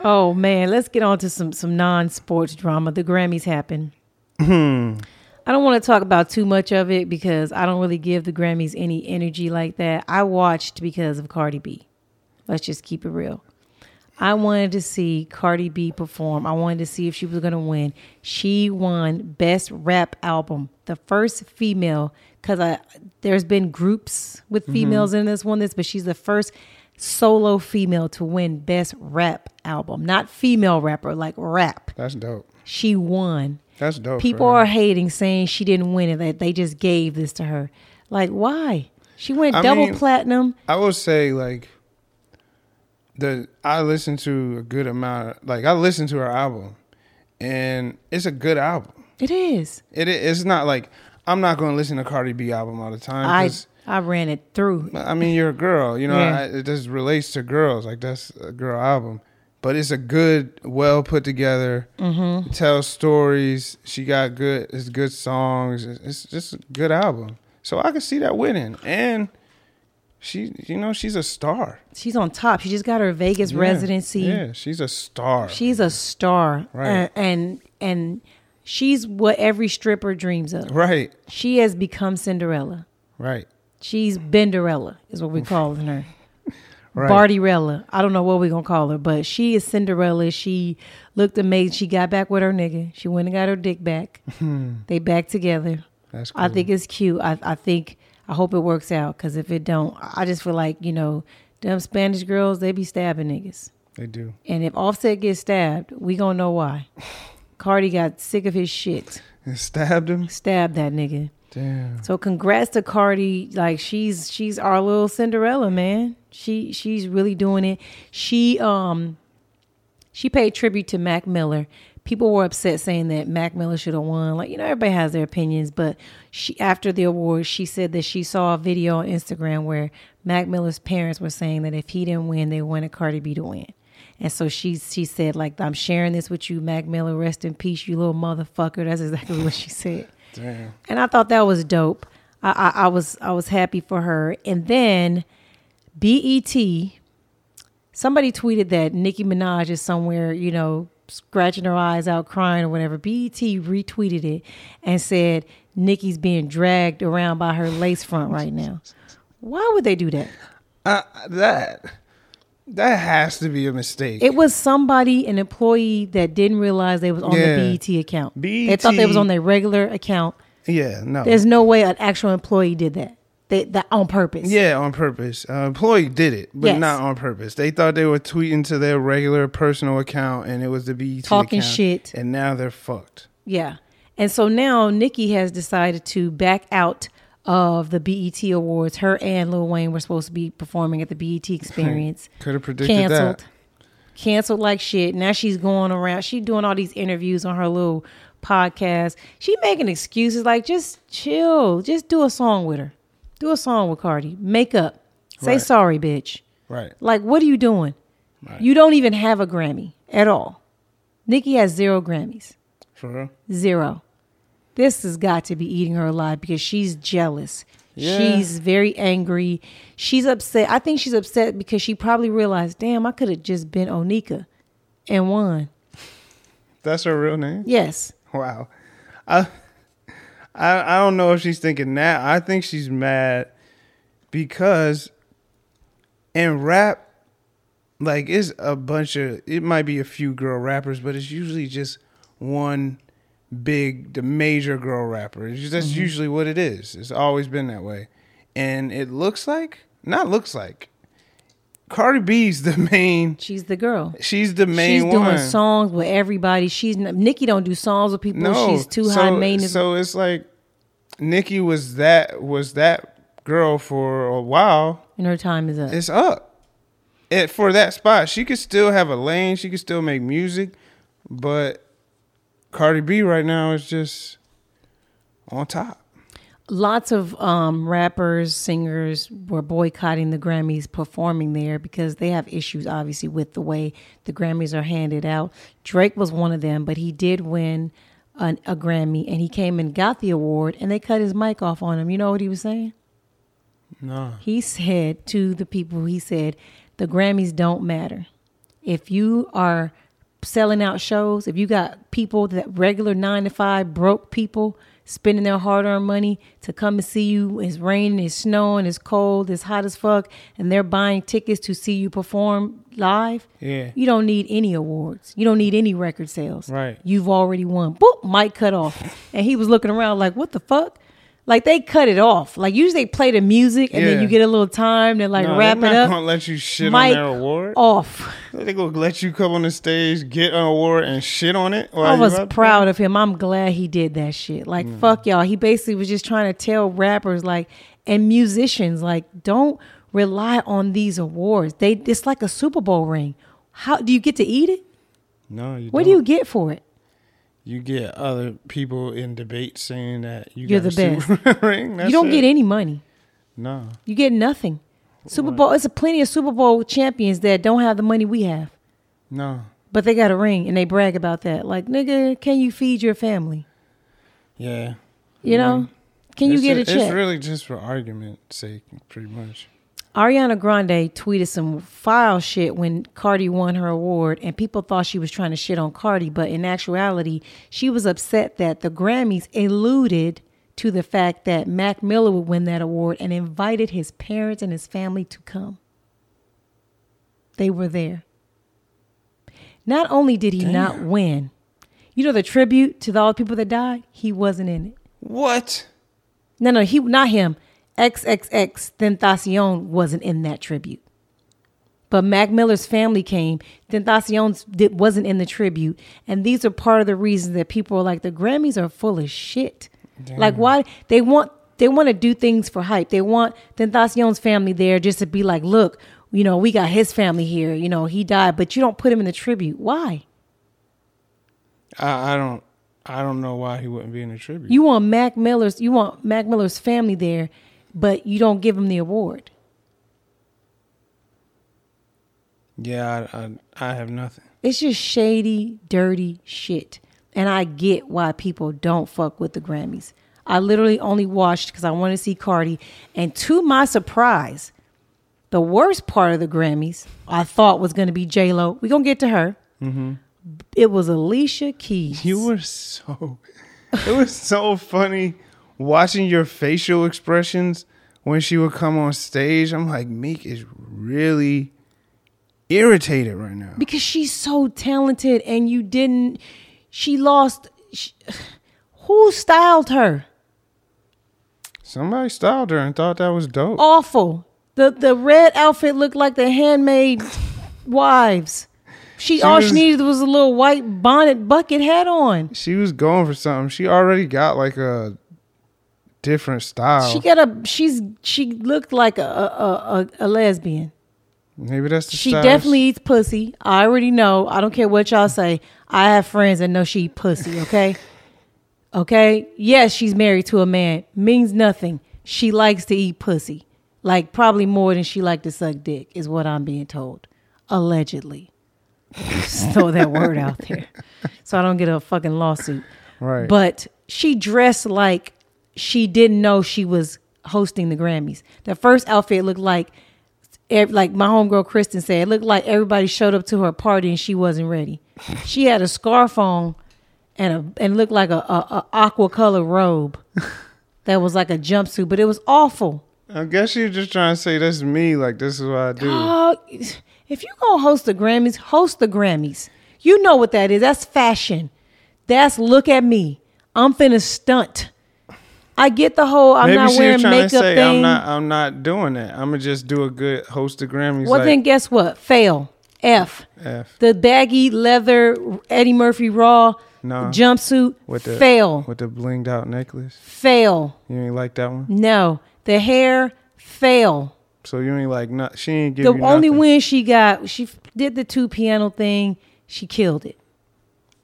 Oh man, let's get on to some some non sports drama. The Grammys happen. Hmm. I don't want to talk about too much of it because I don't really give the Grammys any energy like that. I watched because of Cardi B. Let's just keep it real. I wanted to see Cardi B perform. I wanted to see if she was going to win. She won Best Rap Album, the first female. Because I there's been groups with mm-hmm. females in this one, this, but she's the first solo female to win Best Rap Album, not female rapper, like rap. That's dope. She won. That's dope. People are hating, saying she didn't win it. That they just gave this to her. Like, why? She went I double mean- platinum. I will say like the I listened to a good amount. Like I listened to her album, and it's a good album. It is. It i- it's not like I'm not going to listen to Cardi B album all the time. I I ran it through. I mean, you're a girl. You know, Yeah. I, it just relates to girls. Like that's a girl album. But it's a good, well put together. Mm-hmm. Tells stories. She got good. It's good songs. It's, it's just a good album. So I can see that winning. And she, you know, she's a star. She's on top. She just got her Vegas Yeah. residency. Yeah, she's a star. She's a star. Right. And, and and she's what every stripper dreams of. right, She has become Cinderella. right, She's mm. Binderella is what we're calling her. right. Bartyrella. I don't know what we're gonna call her, but she is Cinderella. She looked amazing. She got back with her nigga. She went and got her dick back. they back together. That's cool. I think it's cute. I, I think I hope it works out because if it don't, I just feel like you know them Spanish girls they be stabbing niggas, they do. and if Offset gets stabbed, we gonna know why. Cardi got sick of his shit. And stabbed him. Stabbed that nigga. Damn. So congrats to Cardi. Like she's she's our little Cinderella, man. She she's really doing it. She um she paid tribute to Mac Miller. People were upset saying that Mac Miller should have won. Like, you know, everybody has their opinions, but she after the award, she said that she saw a video on Instagram where Mac Miller's parents were saying that if he didn't win, they wanted Cardi B to win. And so she she said, like, I'm sharing this with you, Mac Miller. Rest in peace, you little motherfucker. That's exactly what she said Damn. and I thought that was dope. I, I, I was I was happy for her. And then BET, somebody tweeted that Nicki Minaj is somewhere, you know, scratching her eyes out, crying or whatever. BET retweeted it and said Nicki's being dragged around by her lace front right now. Why would they do that? Uh, that. That has to be a mistake. It was somebody, an employee that didn't realize they was on Yeah. the BET account. They thought they was on their regular account. yeah, no. There's no way an actual employee did that. They that on purpose. Yeah, on purpose. Uh, employee did it, but Yes. not on purpose. They thought they were tweeting to their regular personal account, and it was the BET Talking account, shit. and now they're fucked. Yeah. And so now Nicki has decided to back out of the BET Awards. Her and Lil Wayne were supposed to be performing at the BET Experience. Could have predicted Canceled. that. Canceled like shit. Now she's going around. She doing all these interviews on her little podcast. She making excuses like just chill. Just do a song with her. Do a song with Cardi. Make up. Say Right. sorry, bitch. Right. Like, what are you doing? Right. You don't even have a Grammy at all. Nicki has zero Grammys. For real. Zero. This has got to be eating her alive because she's jealous. Yeah. She's very angry. She's upset. I think she's upset because she probably realized, damn, I could have just been Onika and won. That's her real name. Yes. Wow. I, I I don't know if she's thinking that. I think she's mad because in rap, like it's a bunch of it might be a few girl rappers, but it's usually just one big the major girl rapper. It's just, that's mm-hmm. usually what it is. It's always been that way. And it looks like not looks like Cardi B's the main She's the girl. she's the main She's doing songs with everybody. She's not, Nicki don't do songs with people. No, She's too so, high maintenance. So it's like Nicki was that was that girl for a while. and her time is up. It's up. It for that spot. She could still have a lane. She could still make music, but Cardi B right now is just on top. lots of um, rappers, singers were boycotting the Grammys performing there because they have issues, obviously, with the way the Grammys are handed out. Drake was one of them, but he did win an, a Grammy and he came and got the award and they cut his mic off on him. You know what he was saying? No. He said to the people, he said, the Grammys don't matter. If you are selling out shows, if you got people that regular nine to five broke people spending their hard earned money to come and see you, it's raining, it's snowing, it's cold, it's hot as fuck, and they're buying tickets to see you perform live, Yeah. you don't need any awards. You don't need any record sales. Right. You've already won. Boop, mic cut off. And he was looking around like, what the fuck? Like they cut it off. Like usually they play the music and then you get a little time to like No, wrap they're it up. Gonna let you shit on their award. off. They gonna let you come on the stage, get an award, and shit on it. I was there? proud of him. I'm glad he did that shit. Like Mm. fuck y'all. He basically was just trying to tell rappers like and musicians like don't rely on these awards. They it's like a Super Bowl ring. How do you get to eat it? No, you What do you don't. get for it? You get other people in debate saying that you You're got the a best. Ring. You don't it. get any money. No. You get nothing. Super Bowl. It's a plenty of Super Bowl champions that don't have the money we have, No. but they got a ring and they brag about that. Like, nigga, can you feed your family? Yeah. You know, mm-hmm. can you get ju- a check? It's really just for argument's sake, pretty much. Ariana Grande tweeted some foul shit when Cardi won her award, and people thought she was trying to shit on Cardi, but in actuality, she was upset that the Grammys alluded to the fact that Mac Miller would win that award and invited his parents and his family to come. They were there. Not only did he not win, you know the tribute to the, all the people that died, he wasn't in it. What? No, no, he not him. XXX Tentacion wasn't in that tribute. But Mac Miller's family came. Tentacion did, wasn't in the tribute. And these are part of the reasons that people are like, the Grammys are full of shit. Like why they want they want to do things for hype. They want Tentacion's family there just to be like, look, you know, we got his family here. You know, he died, but you don't put him in the tribute. Why? I, I don't. I don't know why he wouldn't be in the tribute. You want Mac Miller's you want Mac Miller's family there, but you don't give them the award. yeah, I, I, I have nothing. It's just shady, dirty shit. And I get why people don't fuck with the Grammys. I literally only watched because I wanted to see Cardi. And to my surprise, the worst part of the Grammys I thought was going to be J Lo. We're going to get to her. Mm-hmm. It was Alicia Keys. You were so. It was so funny watching your facial expressions when she would come on stage. I'm like, Meek is really irritated right now. because she's so talented and you didn't she lost she, who styled her Somebody styled her and thought that was dope. awful the the red outfit looked like the handmade wives she, She all she needed was a little white bonnet bucket hat on She was going for something. She already got like a different style. she got a she's she looked like a a, a, a lesbian Maybe that's the she style definitely eats pussy i already know i don't care what y'all say i have friends that know she eat pussy okay Okay. Yes, she's married to a man. Means nothing. She likes to eat pussy. Like probably more than she like to suck dick, is what I'm being told. Allegedly. Just throw that word out there. So I don't get a fucking lawsuit. Right. But she dressed like she didn't know she was hosting the Grammys. The first outfit looked like eh, like my homegirl Kristen said, it looked like everybody showed up to her party and she wasn't ready. She had a scarf on and a and looked like a, a, a aqua color robe that was like a jumpsuit, but it was awful. I guess you're just trying to say that's me. Like this is what I do. Oh, if you gonna host the Grammys, host the Grammys. You know what that is. That's fashion. That's look at me. I'm finna stunt. I get the whole I'm Maybe not wearing makeup say thing. I'm not. I'm not doing that. I'm gonna just do a good host of Grammys. well, like, then guess what? Fail. F. F. The baggy leather Eddie Murphy Raw No. jumpsuit. with the fail. with the blinged out necklace. fail. You ain't like that one. No. The hair. Fail. So you ain't like not. She ain't give the only nothing. win she got, she f- did the two piano thing. She killed it.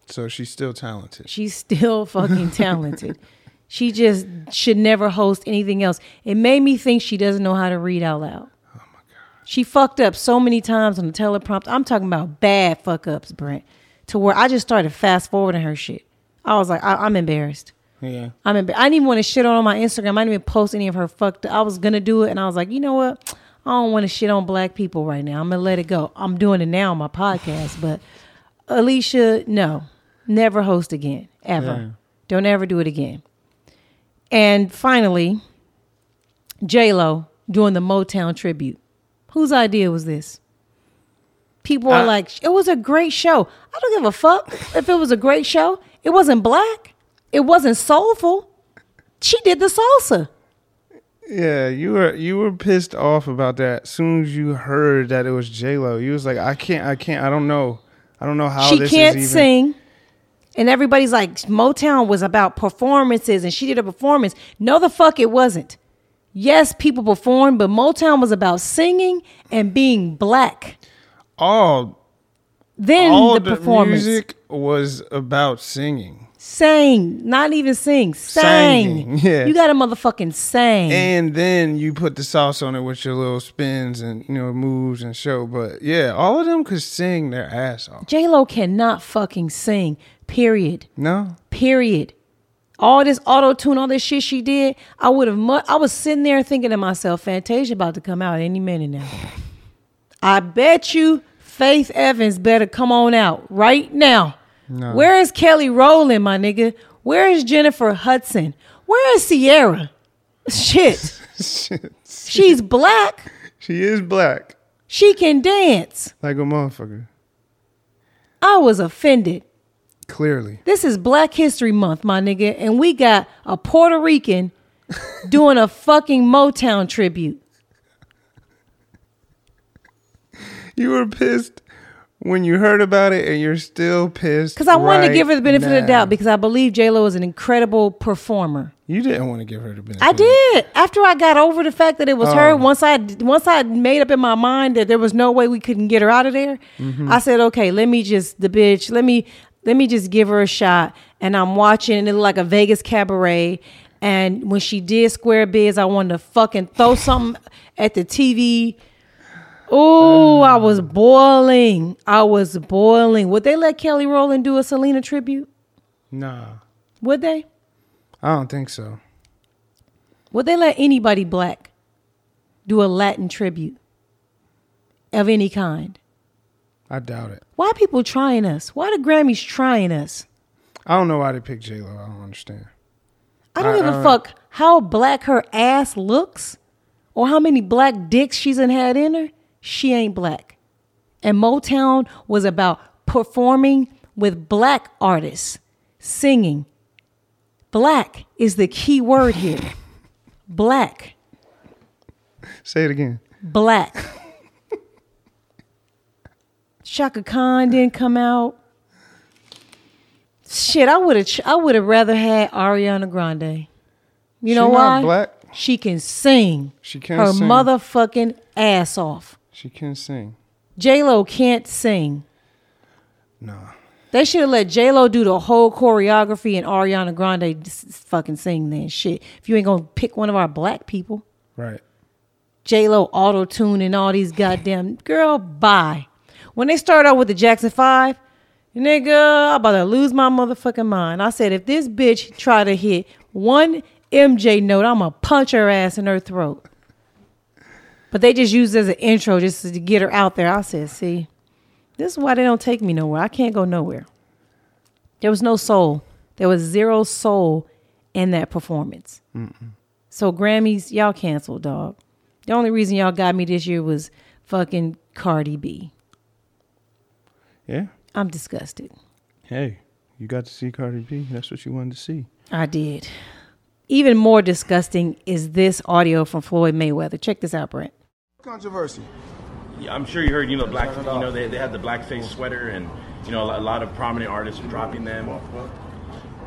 So she's still talented. She's still fucking talented. she just should never host anything else. It made me think she doesn't know how to read out loud. Oh my god. She fucked up so many times on the teleprompter. I'm talking about bad fuck ups, Brent. To where I just started fast forwarding her shit. I was like, I, I'm embarrassed. Yeah. I'm embar- I didn't even want to shit on, my Instagram. I didn't even post any of her fucked. Up. I was gonna do it, and I was like, you know what? I don't want to shit on black people right now. I'm gonna let it go. I'm doing it now on my podcast, but Alicia, no, never host again, ever. Yeah. Don't ever do it again. And finally, J Lo doing the Motown tribute. Whose idea was this? People are I- like, it was a great show. I don't give a fuck if it was a great show. It wasn't black. It wasn't soulful. She did the salsa. Yeah, you were you were pissed off about that. As soon as you heard that it was J Lo, you was like, I can't, I can't, I don't know, I don't know how she this can't is even. sing. And everybody's like, Motown was about performances and she did a performance. No, the fuck it wasn't. Yes, people performed, but Motown was about singing and being black. All Then all the the, performance. music was about singing, Sang, not even sing, sang. Singing, yeah. You got to motherfucking sang. and then you put the sauce on it with your little spins and you know moves and show. But yeah, all of them could sing their ass off. J Lo cannot fucking sing. Period. No, Period. All this auto tune, all this shit she did, I would have. Mu- I was sitting there thinking to myself, Fantasia about to come out any minute now. I bet you Faith Evans better come on out right now. No. Where is Kelly Rowland, my nigga? Where is Jennifer Hudson? Where is Ciara? Shit. She's black. she is black, She can dance. like a motherfucker. I was offended. Clearly, This is Black History Month, my nigga, and we got a Puerto Rican doing a fucking Motown tribute. you were pissed when you heard about it, and you're still pissed Because I wanted to give her the benefit of the doubt because I believe J Lo is an incredible performer. You didn't want to give her the benefit. I of the- did. After I got over the fact that it was her, Oh. once I once I made up in my mind that there was no way we couldn't get her out of there, Mm-hmm. I said, okay, let me just the bitch, let me let me just give her a shot. And I'm watching and it looked like a Vegas cabaret. And when she did Square Biz, I wanted to fucking throw something at the TV. Oh, I was um, boiling. I was boiling. Would they let Kelly Rowland do a Selena tribute? Nah, Would they? I don't think so. Would they let anybody black do a Latin tribute of any kind? I doubt it. Why are people trying us? Why the Grammys trying us? I don't know why they picked J Lo. I don't understand. I don't I- give a I- fuck how black her ass looks or how many black dicks she's in had in her. She ain't black. And Motown was about performing with black artists, singing. Black is the key word here. Black. Say it again. Black. Chaka Khan didn't come out. Shit, I would have I would have rather had Ariana Grande. You know She why? not black. She can sing She can her sing. motherfucking ass off. She can sing. J Lo can't sing. Nah. They should have let J Lo do the whole choreography and Ariana Grande s- fucking sing then shit. If you ain't gonna pick one of our black people, Right. J Lo auto tune and all these goddamn girl, bye. When they start out with the Jackson Five, nigga, I'm about to lose my motherfucking mind. I said if this bitch try to hit one MJ note, I'm gonna punch her ass in her throat. But they just used it as an intro just to get her out there. I said, see, this is why they don't take me nowhere. I can't go nowhere. There was no soul. There was zero soul in that performance. So Grammys, y'all canceled, dog. The only reason y'all got me this year was fucking Cardi B. Yeah. I'm disgusted. Hey, you got to see Cardi B. That's what you wanted to see. I did. Even more disgusting is this audio from Floyd Mayweather. Check this out, Brent. Controversy. Yeah, I'm sure you heard, you know, black, you know, they, they had the blackface sweater, and you know, a lot, of prominent artists are dropping them.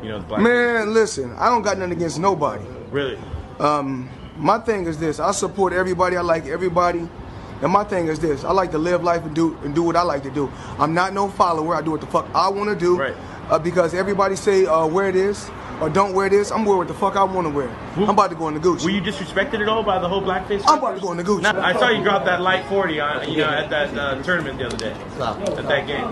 You know, the black. Man, listen, I don't got nothing against nobody. Really? Um, my thing is this: I support everybody. I like everybody. And my thing is this: I like to live life and do and do what I like to do. I'm not no follower. I do what the fuck I want to do. Right. Uh, because everybody say uh, wear this or don't wear this. I'm wear what the fuck I want to wear. I'm about to go in the Gucci. Were you disrespected at all by the whole blackface? I'm about to go in the Gucci. Nah, I saw you drop that light 40 on, you know, at that uh, tournament the other day. At that game.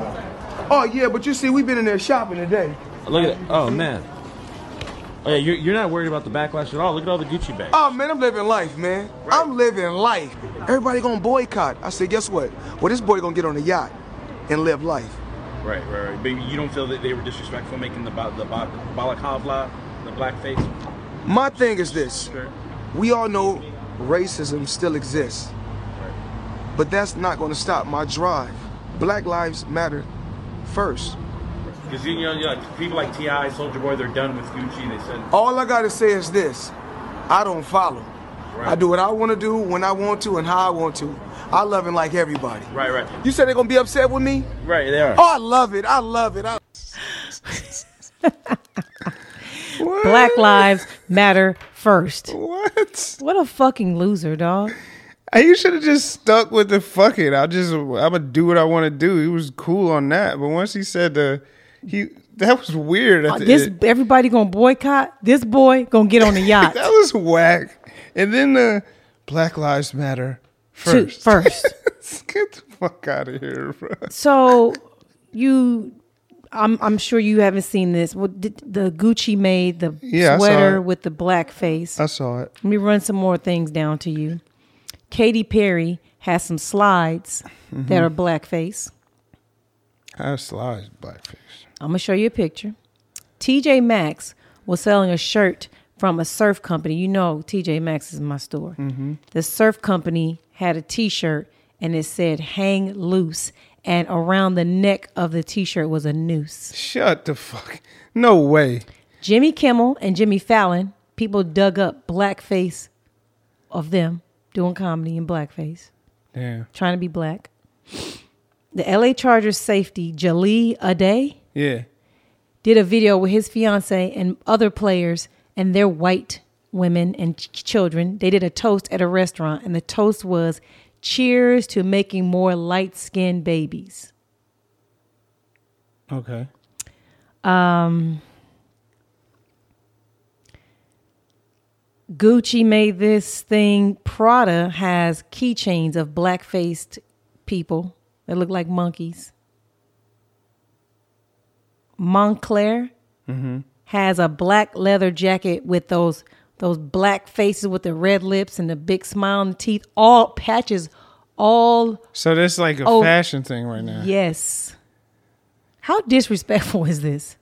Oh yeah, but you see, we've been in there shopping today. Look at it. Oh man. Oh yeah, you're, you're not worried about the backlash at all. Look at all the Gucci bags. Oh man, I'm living life, man. I'm living life. Everybody gonna boycott. I said, guess what? Well, this boy gonna get on a yacht and live life. Right, right, right. But you don't feel that they were disrespectful making the ba- the ba- balaclava, the blackface? My thing is this. Sure. We all know racism still exists. But that's not gonna stop my drive. Black lives matter first. Because you know, like, people like T.I., Soulja Boy, they're done with Gucci. They said, All I gotta say is this. I don't follow. Right. I do what I wanna do, when I want to, and how I want to. I love it like everybody. right, right, You said they're gonna be upset with me? right. They are. Oh, I love it. I love it. I- Black lives matter first. What? What a fucking loser, dog. Hey, You should have just stuck with the fuck it. I'll just I'm gonna do what I want to do. He was cool on that, but once he said the he that was weird. Uh, This end. everybody gonna boycott. This boy gonna get on the yacht that was whack. And then the Black Lives Matter to- first. first. Get the fuck out of here, bro. So you, I'm I'm sure you haven't seen this. Well, did the Gucci made the Yeah, sweater with the black face? I saw it. Let me run some more things down to you. Katy Perry has some slides Mm-hmm. that are blackface. How slides blackface. I'm gonna show you a picture. TJ Maxx was selling a shirt from a surf company. You know, TJ Maxx is my store. Mm-hmm. The surf company had a T-shirt and it said "Hang loose," and around the neck of the T-shirt was a noose. Shut the fuck. No way. Jimmy Kimmel and Jimmy Fallon, people dug up blackface of them doing comedy in blackface, Damn. trying to be black. The LA Chargers safety, Jahleel Addae, Yeah. did a video with his fiance and other players and their white women and ch- children. They did a toast at a restaurant, and the toast was cheers to making more light skinned babies. Okay. Um, Gucci made this thing. Prada has keychains of black faced people that look like monkeys. Moncler has a black leather jacket with those those black faces with the red lips and the big smile and the teeth, all patches, all So that's like a Oh. fashion thing right now. yes. How disrespectful is this?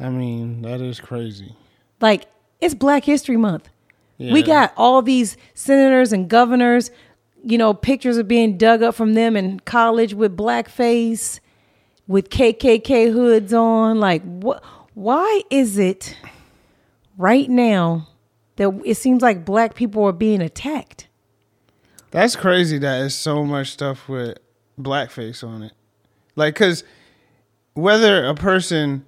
I mean, that is crazy. Like it's Black History Month. We got all these senators and governors you know, pictures of being dug up from them in college with blackface, with KKK hoods on. Like, what? Why is it right now that it seems like black people are being attacked? That's crazy that it's so much stuff with blackface on it. Like, cause whether a person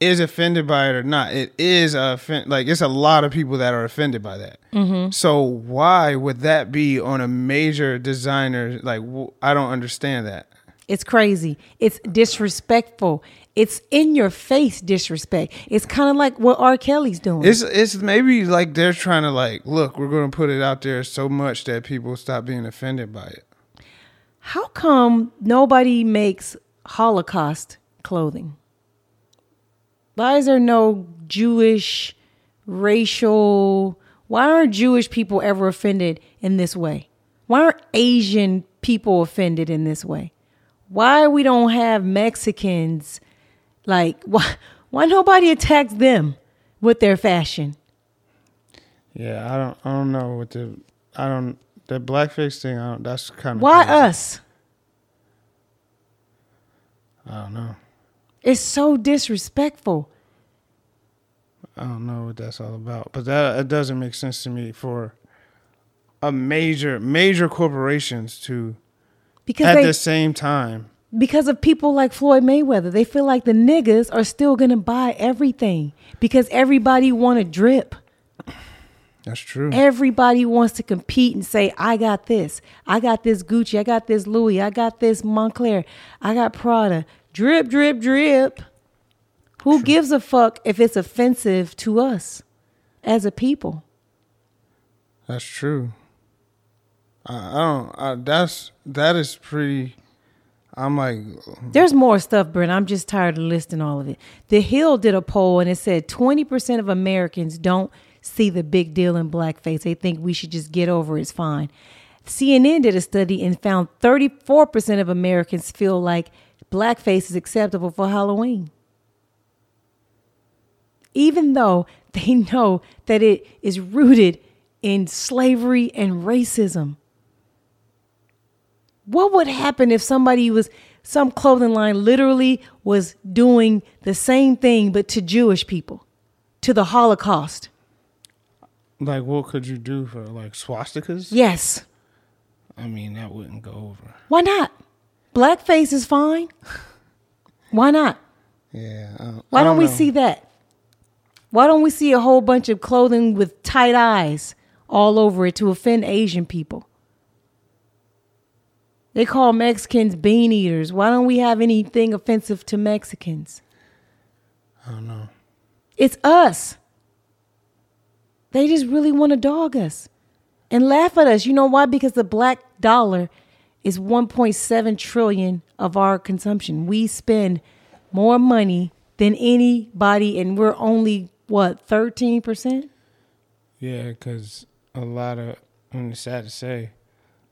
is offended by it or not, it is a offend- like it's a lot of people that are offended by that. Mm-hmm. So why would that be on a major designer? Like, w- I don't understand that. It's crazy. It's disrespectful. It's in your face disrespect. It's kind of like what R. Kelly's doing. It's it's maybe like they're trying to like look. We're going to put it out there so much that people stop being offended by it. How come nobody makes Holocaust clothing? Why is there no Jewish, racial? Why aren't Jewish people ever offended in this way? Why aren't Asian people offended in this way? Why we don't have Mexicans? Like why? Why nobody attacks them with their fashion? Yeah, I don't I don't know what the I don't the blackface thing. I don't, that's kind of Why us? I don't know. It's so disrespectful. I don't know what that's all about, but that it doesn't make sense to me for a major major corporations to Because at they the same time. Because of people like Floyd Mayweather. They feel like the niggas are still gonna buy everything because everybody want to drip. That's true. Everybody wants to compete and say, "I got this. I got this Gucci. I got this Louis. I got this Moncler. I got Prada." Drip, drip, drip. Who gives a fuck if it's offensive to us as a people? That's true. I, I don't. I, that's that is pretty. I'm like, There's more stuff, Brent. I'm just tired of listing all of it. The Hill did a poll and it said 20% of Americans don't see the big deal in blackface. They think we should just get over it. It's fine. CNN did a study and found 34% of Americans feel like blackface is acceptable for Halloween. Even though they know that it is rooted in slavery and racism. What would happen if somebody was some clothing line literally was doing the same thing but to Jewish people, to the Holocaust? like, what could you do for like swastikas? Yes. I mean, that wouldn't go over. Why not? Blackface is fine. Why not? Yeah. Don't, Why I don't, we see that? Why don't we see a whole bunch of clothing with tight eyes all over it to offend Asian people? They call Mexicans bean eaters. Why don't we have anything offensive to Mexicans? I don't know. It's us. They just really want to dog us and laugh at us. You know why? Because the black dollar is 1.7 trillion of our consumption. We spend more money than anybody and we're only what, 13%? Yeah, because a lot of, I'm sad to say,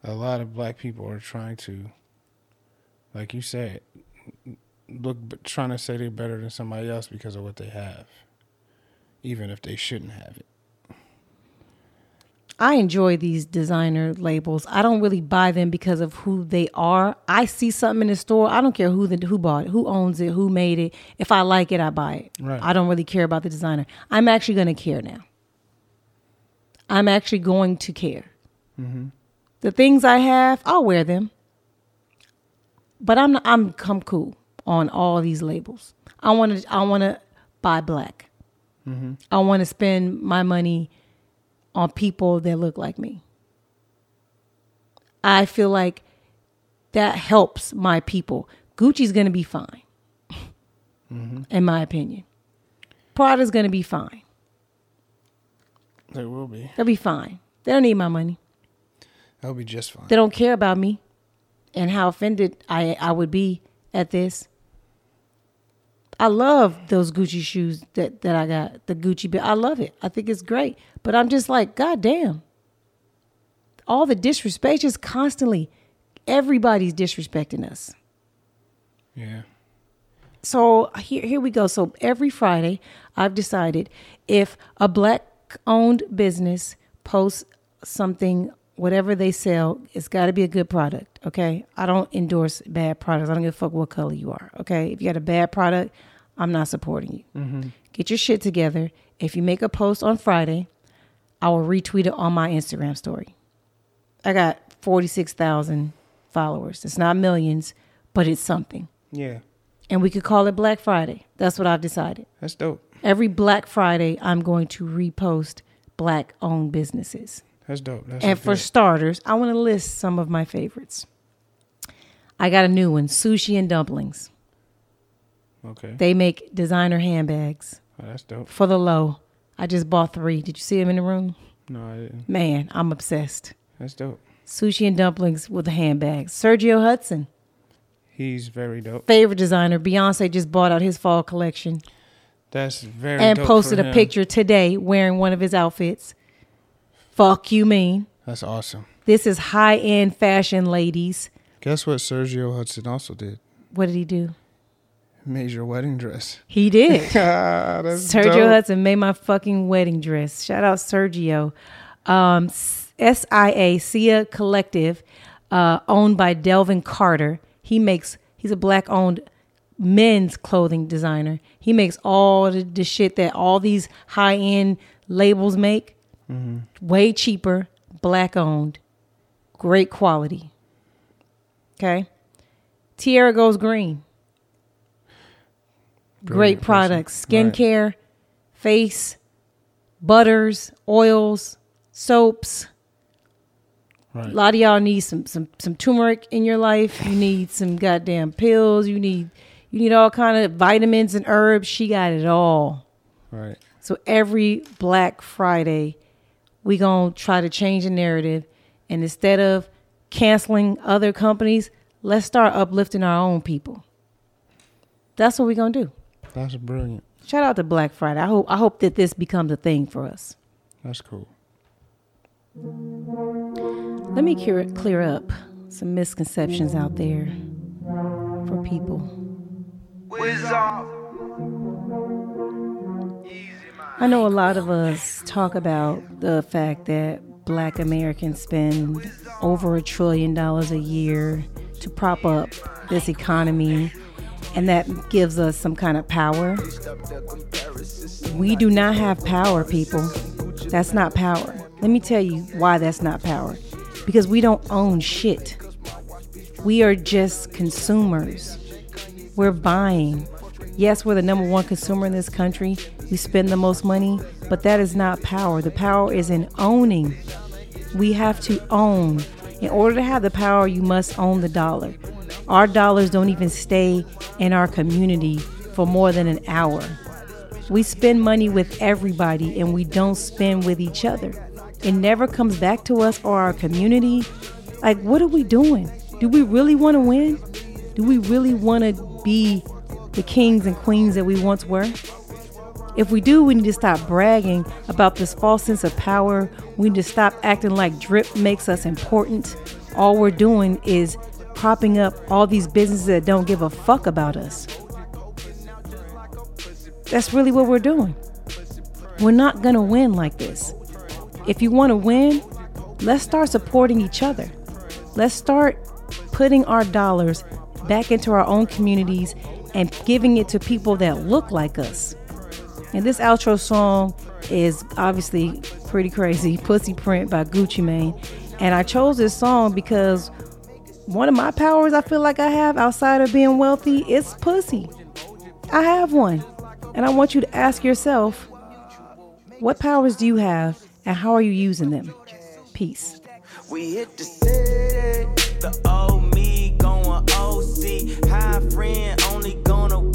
a lot of black people are trying to, like you said, look, trying to say they're better than somebody else because of what they have, even if they shouldn't have it. I enjoy these designer labels. I don't really buy them because of who they are. I see something in the store. I don't care who the who bought it, who owns it, who made it. If I like it, I buy it. Right. I don't really care about the designer. I'm actually going to care now. I'm actually going to care. Mm-hmm. The things I have, I'll wear them. But I'm I'm I'm cool on all these labels. I want to I want to buy black. Mm-hmm. I want to spend my money on people that look like me. I feel like that helps my people. Gucci's going to be fine, mm-hmm. in my opinion. Prada's going to be fine. They will be. They'll be fine. They don't need my money. They'll be just fine. They don't care about me and how offended I, I would be at this. I love those Gucci shoes that, that I got, the Gucci bit. I love it. I think it's great. But I'm just like, God damn. All the disrespect, just constantly, everybody's disrespecting us. Yeah. So here, here we go. So every Friday, I've decided if a black owned business posts something whatever they sell, it's got to be a good product. Okay, I don't endorse bad products. I don't give a fuck what color you are. Okay, if you got a bad product, I'm not supporting you. Mm-hmm. Get your shit together. If you make a post on Friday, I will retweet it on my Instagram story. I got 46,000 followers. It's not millions, but it's something. Yeah, And we could call it Black Friday. That's what I've decided. that's dope. Every Black Friday, I'm going to repost black owned businesses. That's dope. That's And for starters, I want to list some of my favorites. I got a new one sushi and dumplings. okay, They make designer handbags Oh, that's dope. for the low. I just bought three. Did you see them in the room? No, I didn't. Man, I'm obsessed. That's dope. Sushi and dumplings with a handbag. Sergio Hudson, He's very dope. favorite designer. Beyonce just bought out his fall collection That's very and posted a picture today wearing one of his outfits. Fuck you mean. That's awesome. This is high end fashion, ladies. Guess what Sergio Hudson also did? What did he do? Made your wedding dress. He did. Ah, Sergio dope. Hudson made my fucking wedding dress. Shout out Sergio. Um, SIA, SIA Collective, uh, owned by Delvin Carter. He makes, he's a black owned men's clothing designer. He makes all the, the shit that all these high end labels make. Mm-hmm. Way cheaper, black owned, great quality. Okay. Tierra Goes Green. Great Brilliant person. products, Right. skincare, face, butters, oils, soaps. Right. A lot of y'all need some some some turmeric in your life. You need some goddamn pills. You need you need all kind of vitamins and herbs. She got it all. Right. So every Black Friday, we gonna try to change the narrative, and instead of canceling other companies, let's start uplifting our own people. That's what we're gonna do. That's brilliant. Shout out to Black Friday. I hope I hope that this becomes a thing for us. That's cool. Let me clear, clear up some misconceptions out there for people. I know a lot of us talk about the fact that black Americans spend over a trillion dollars a year to prop up this economy, and that gives us some kind of power. We do not have power, people. That's not power. Let me tell you why that's not power. Because we don't own shit. We are just consumers. We're buying. Yes, we're the number one consumer in this country. We spend the most money, but that is not power. The power is in owning. We have to own. In order to have the power, you must own the dollar. Our dollars don't even stay in our community for more than an hour. We spend money with everybody and we don't spend with each other. It never comes back to us or our community. Like, what are we doing? Do we really want to win? Do we really want to be the kings and queens that we once were? If we do, we need to stop bragging about this false sense of power. We need to stop acting like drip makes us important. All we're doing is propping up all these businesses that don't give a fuck about us. That's really what we're doing. We're not going to win like this. If you want to win, let's start supporting each other. Let's start putting our dollars back into our own communities and giving it to people that look like us. And this outro song is obviously pretty crazy Pussy Print by Gucci Mane. And I chose this song because one of my powers I feel like I have outside of being wealthy is pussy. I have one. And I want you to ask yourself what powers do you have and how are you using them? Peace. We hit the city, the old me going OC. High friend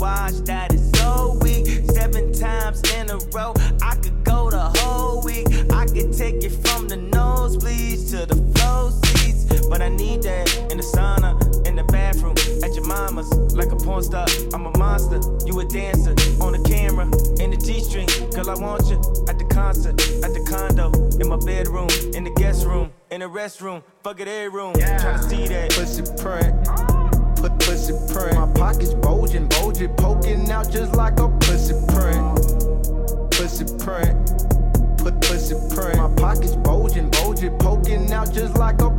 watch that is so weak. Seven times in a row, I could go the whole week. I could take it from the nosebleeds to the flow seats. But I need that in the sauna, in the bathroom, at your mama's. Like a porn star, I'm a monster. You a dancer on the camera, in the G string. Girl, I want you at the concert, at the condo, in my bedroom, in the guest room, in the restroom. Fuck it, every room. Tryna see that. pussy print. Put pussy print. My pockets bulging, bulging, poking out just like a pussy print. Pussy print. Put pussy print. My pockets bulging, bulging. poking out just like a